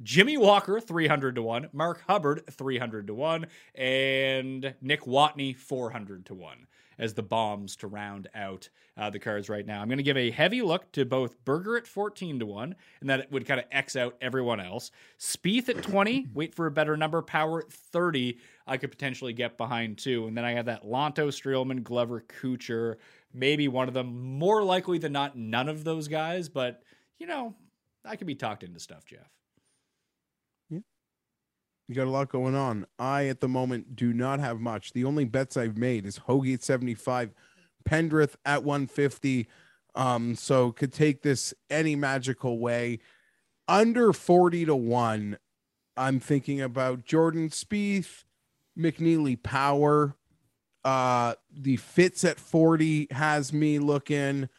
Jimmy Walker, 300 to 1. Mark Hubbard, 300 to 1. And Nick Watney, 400 to 1 as the bombs to round out uh, the cards right now. I'm going to give a heavy look to both Berger at 14 to 1, and that would kind of X out everyone else. Spieth at 20, (laughs) wait for a better number. Power at 30, I could potentially get behind too. And then I have that Lanto, Streelman, Glover, Kuchar, maybe one of them. More likely than not, none of those guys, but you know, I could be talked into stuff, Jeff. You got a lot going on. I, at the moment, do not have much. The only bets I've made is Hoagie at 75, Pendrith at 150. Um, so could take this any magical way. Under 40 to 1, I'm thinking about Jordan Spieth, McNealy Power. Uh, the Fitz at 40 has me looking.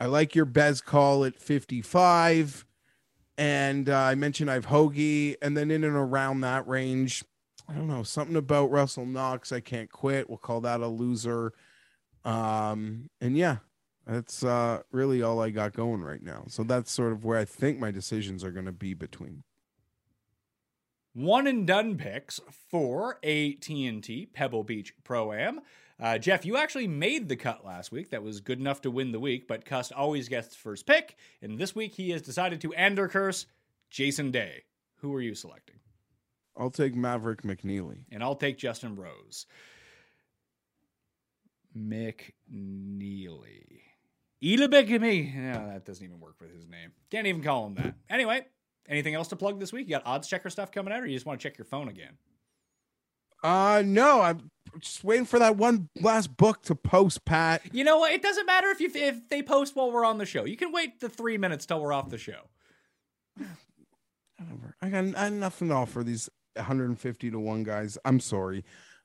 I like your Bez call at 55 and uh, I mentioned I've Hoagie, and then in and around that range, I don't know something about Russell Knox. I can't quit. We'll call that a loser. Um, and yeah, that's uh, really all I got going right now. So that's sort of where I think my decisions are going to be between. One and done picks for AT&T Pebble Beach Pro Am. Uh, Jeff, you actually made the cut last week. That was good enough to win the week, but Cust always gets first pick. And this week he has decided to ender curse Jason Day. Who are you selecting? I'll take Maverick McNealy. And I'll take Justin Rose. McNealy. Elabigamy. No, that doesn't even work with his name. Can't even call him that. Anyway, anything else to plug this week? You got odds checker stuff coming out, or you just want to check your phone again? Uh no, I'm just waiting for that one last book to post, Pat. You know what? It doesn't matter if you if they post while we're on the show. You can wait the three minutes till we're off the show. Whatever. I got, I got nothing to offer these 150 to one guys. I'm sorry.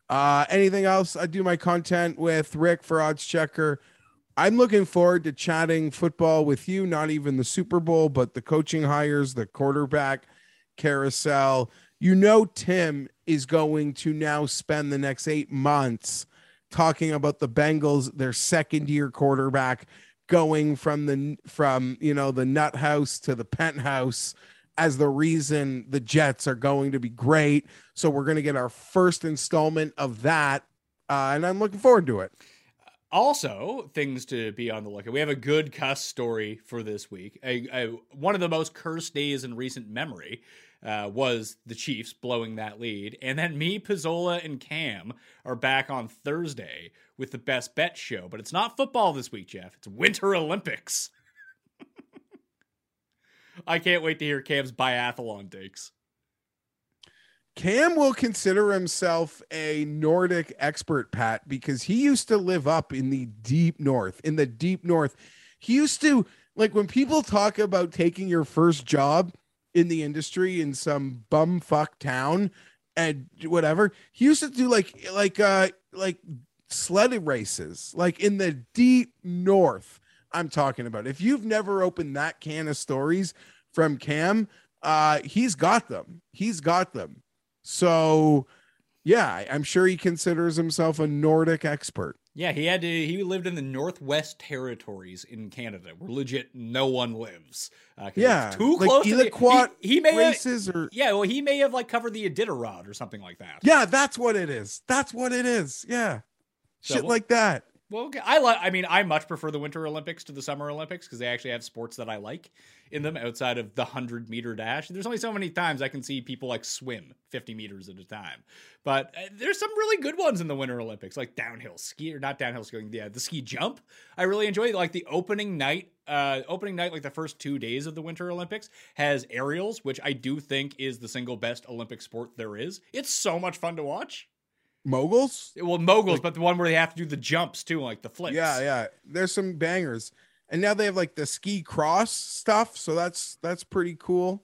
Uh, anything else? I do my content with Rick for Odds Checker. I'm looking forward to chatting football with you. Not even the Super Bowl, but the coaching hires, the quarterback carousel. You know, Tim is going to now spend the next eight months talking about the Bengals, their second year quarterback going from the from you know the nut house to the penthouse as the reason the Jets are going to be great. So we're going to get our first installment of that, uh, and I'm looking forward to it. Also, things to be on the lookout. We have a good cuss story for this week. A, a, one of the most cursed days in recent memory uh, was the Chiefs blowing that lead. And then me, Pizzola, and Cam are back on Thursday with the best bet show. But it's not football this week, Jeff. It's Winter Olympics. (laughs) I can't wait to hear Cam's biathlon takes. Cam will consider himself a Nordic expert, Pat, because he used to live up in the deep north. In the deep north, he used to like when people talk about taking your first job in the industry in some bumfuck town and whatever. He used to do like like uh like sled races, like in the deep north. I'm talking about. If you've never opened that can of stories from Cam, uh, he's got them. He's got them. So, yeah, I'm sure he considers himself a Nordic expert. Yeah, he had to. He lived in the Northwest Territories in Canada, where legit no one lives. Uh, Yeah, it's too like close. to the, he, he may have, or yeah, well, he may have like covered the Iditarod or something like that. yeah, that's what it is. That's what it is. Yeah, So shit we'll- like that. Well, okay. I like. I mean, I much prefer the Winter Olympics to the Summer Olympics because they actually have sports that I like in them outside of the hundred meter dash. There's only so many times I can see people like swim 50 meters at a time, but uh, there's some really good ones in the Winter Olympics, like downhill ski or not downhill skiing. Yeah, the ski jump. I really enjoy. Like the opening night. Uh, opening night, like the first two days of the Winter Olympics, has aerials, which I do think is the single best Olympic sport there is. It's so much fun to watch. Moguls. Well, moguls, but the one where they have to do the jumps too, like the flips. Yeah, yeah. There's some bangers. And now they have like the ski cross stuff, so that's that's pretty cool.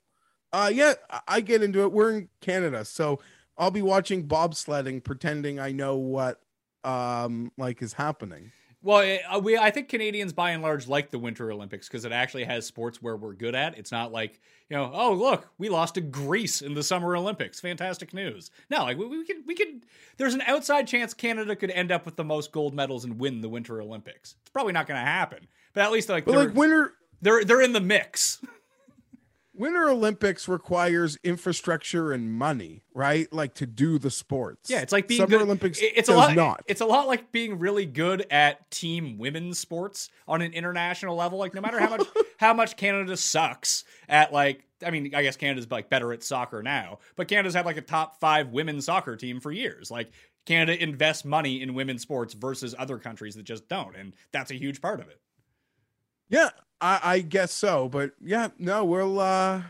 Uh yeah, I- I get into it. We're in Canada, so I'll be watching bobsledding pretending I know what um like is happening. Well, eh, uh, we I think Canadians by and large like the Winter Olympics because it actually has sports where we're good at. It's not like you know, oh look, we lost to Greece in the Summer Olympics. Fantastic news. No, like we, we could we could. There's an outside chance Canada could end up with the most gold medals and win the Winter Olympics. It's probably not going to happen, but at least like But they're, like winter they're they're in the mix. (laughs) Winter Olympics requires infrastructure and money, right? Like to do the sports. Yeah, it's like being Summer good. Olympics. It's does a lot. not. It's a lot like being really good at team women's sports on an international level. Like no matter how much (laughs) how much Canada sucks at like. I mean, I guess Canada's like better at soccer now, but Canada's had like a top five women's soccer team for years. Like Canada invests money in women's sports versus other countries that just don't, and that's a huge part of it. Yeah, I, I guess so. But yeah, no, we'll uh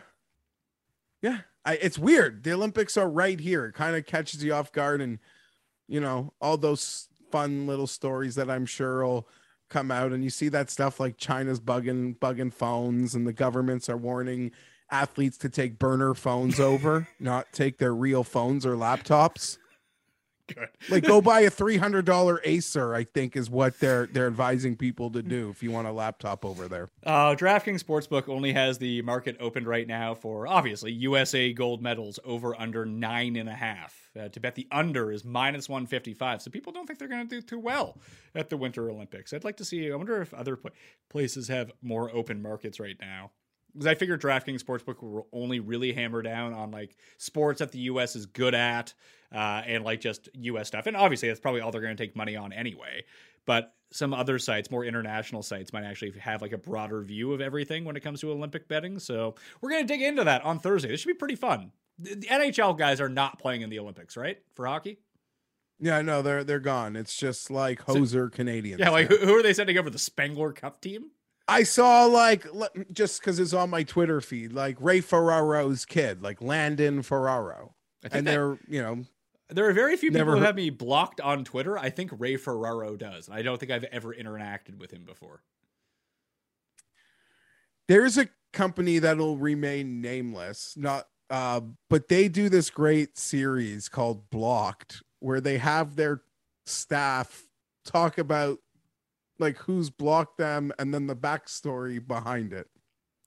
yeah. I, it's weird. The Olympics are right here. It kind of catches you off guard and you know, all those fun little stories that I'm sure will come out and you see that stuff like China's bugging bugging phones and the governments are warning athletes to take burner phones over, (laughs) not take their real phones or laptops. Good. Like go (laughs) buy a three hundred dollar Acer, I think is what they're they're advising people to do if you want a laptop over there. Uh, DraftKings Sportsbook only has the market opened right now for obviously USA gold medals over under nine and a half. Uh, to bet the under is minus 155. So people don't think they're going to do too well at the Winter Olympics. I'd like to see, I wonder if other pla- places have more open markets right now. Because I figure DraftKings Sportsbook will only really hammer down on like sports that the US is good at uh, and like just US stuff. And obviously, that's probably all they're going to take money on anyway. But some other sites, more international sites, might actually have like a broader view of everything when it comes to Olympic betting. So we're going to dig into that on Thursday. This should be pretty fun. The NHL guys are not playing in the Olympics, right? For hockey? Yeah, no, they're they're gone. It's just like hoser Canadians. Yeah, like who, who are they sending over the Spengler Cup team? I saw like just because it's on my Twitter feed, like Ray Ferraro's kid, like Landon Ferraro, and that- they're you know There are very few people Never who heard- have me blocked on Twitter. I think Ray Ferraro does. I don't think I've ever interacted with him before. there's a company that'll remain nameless, not uh, but they do this great series called Blocked, where they have their staff talk about like who's blocked them and then the backstory behind it.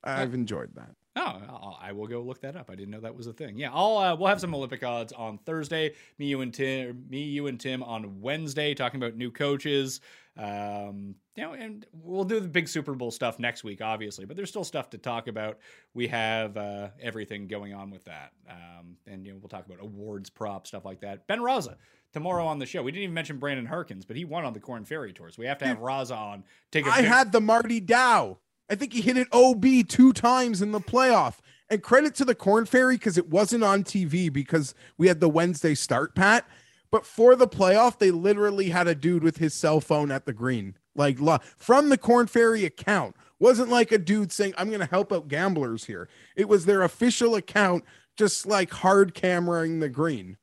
I've enjoyed that. Oh, I'll- I will go look that up. I didn't know that was a thing. Yeah, I'll uh, we'll have some Olympic odds on Thursday. Me, you, and Tim. Me, you, and Tim on Wednesday, talking about new coaches. Um, you know, and we'll do the big Super Bowl stuff next week, obviously. But there's still stuff to talk about. We have uh, everything going on with that, um, and you know, we'll talk about awards, props, stuff like that. Ben Raza tomorrow on the show. We didn't even mention Brandon Harkins, but he won on the Korn Ferry Tour, so we have to have Raza on. Take a I big- had the Marty Dow. I think he hit it OB two times in the playoff. And credit to the Korn Ferry because it wasn't on TV because we had the Wednesday start, Pat. But for the playoff, they literally had a dude with his cell phone at the green, like from the Korn Ferry account. Wasn't like a dude saying, I'm going to help out gamblers here. It was their official account, just like hard cameraing the green.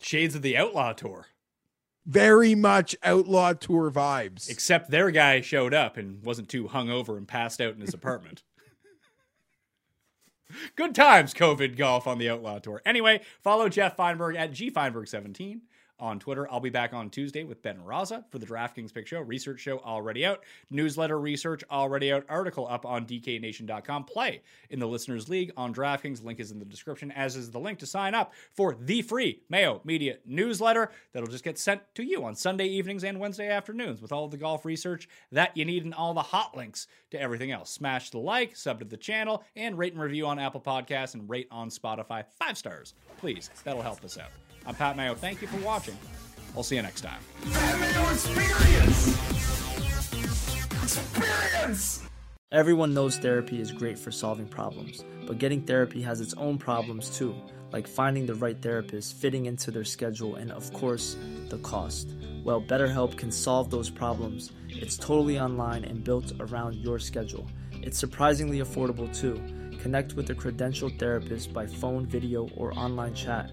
Shades of the Outlaw Tour. Very much outlaw tour vibes. Except their guy showed up and wasn't too hungover and passed out in his apartment. (laughs) Good times, COVID golf on the Outlaw Tour. Anyway, follow Jeff Feinberg at gfeinberg17 on Twitter. I'll be back on Tuesday with Ben Raza for the DraftKings Pick Show. Research show already out. Newsletter research already out. Article up on DKNation.com. Play in the Listeners League on DraftKings. Link is in the description, as is the link to sign up for the free Mayo Media newsletter that'll just get sent to you on Sunday evenings and Wednesday afternoons with all the golf research that you need and all the hot links to everything else. Smash the like, sub to the channel, and rate and review on Apple Podcasts and rate on Spotify. Five stars, please. That'll help us out. I'm Pat Mayo. Thank you for watching. I'll see you next time. Experience. Experience. Everyone knows therapy is great for solving problems, but getting therapy has its own problems too, like finding the right therapist, fitting into their schedule, and of course, the cost. Well, BetterHelp can solve those problems. It's totally online and built around your schedule. It's surprisingly affordable too. Connect with a credentialed therapist by phone, video, or online chat,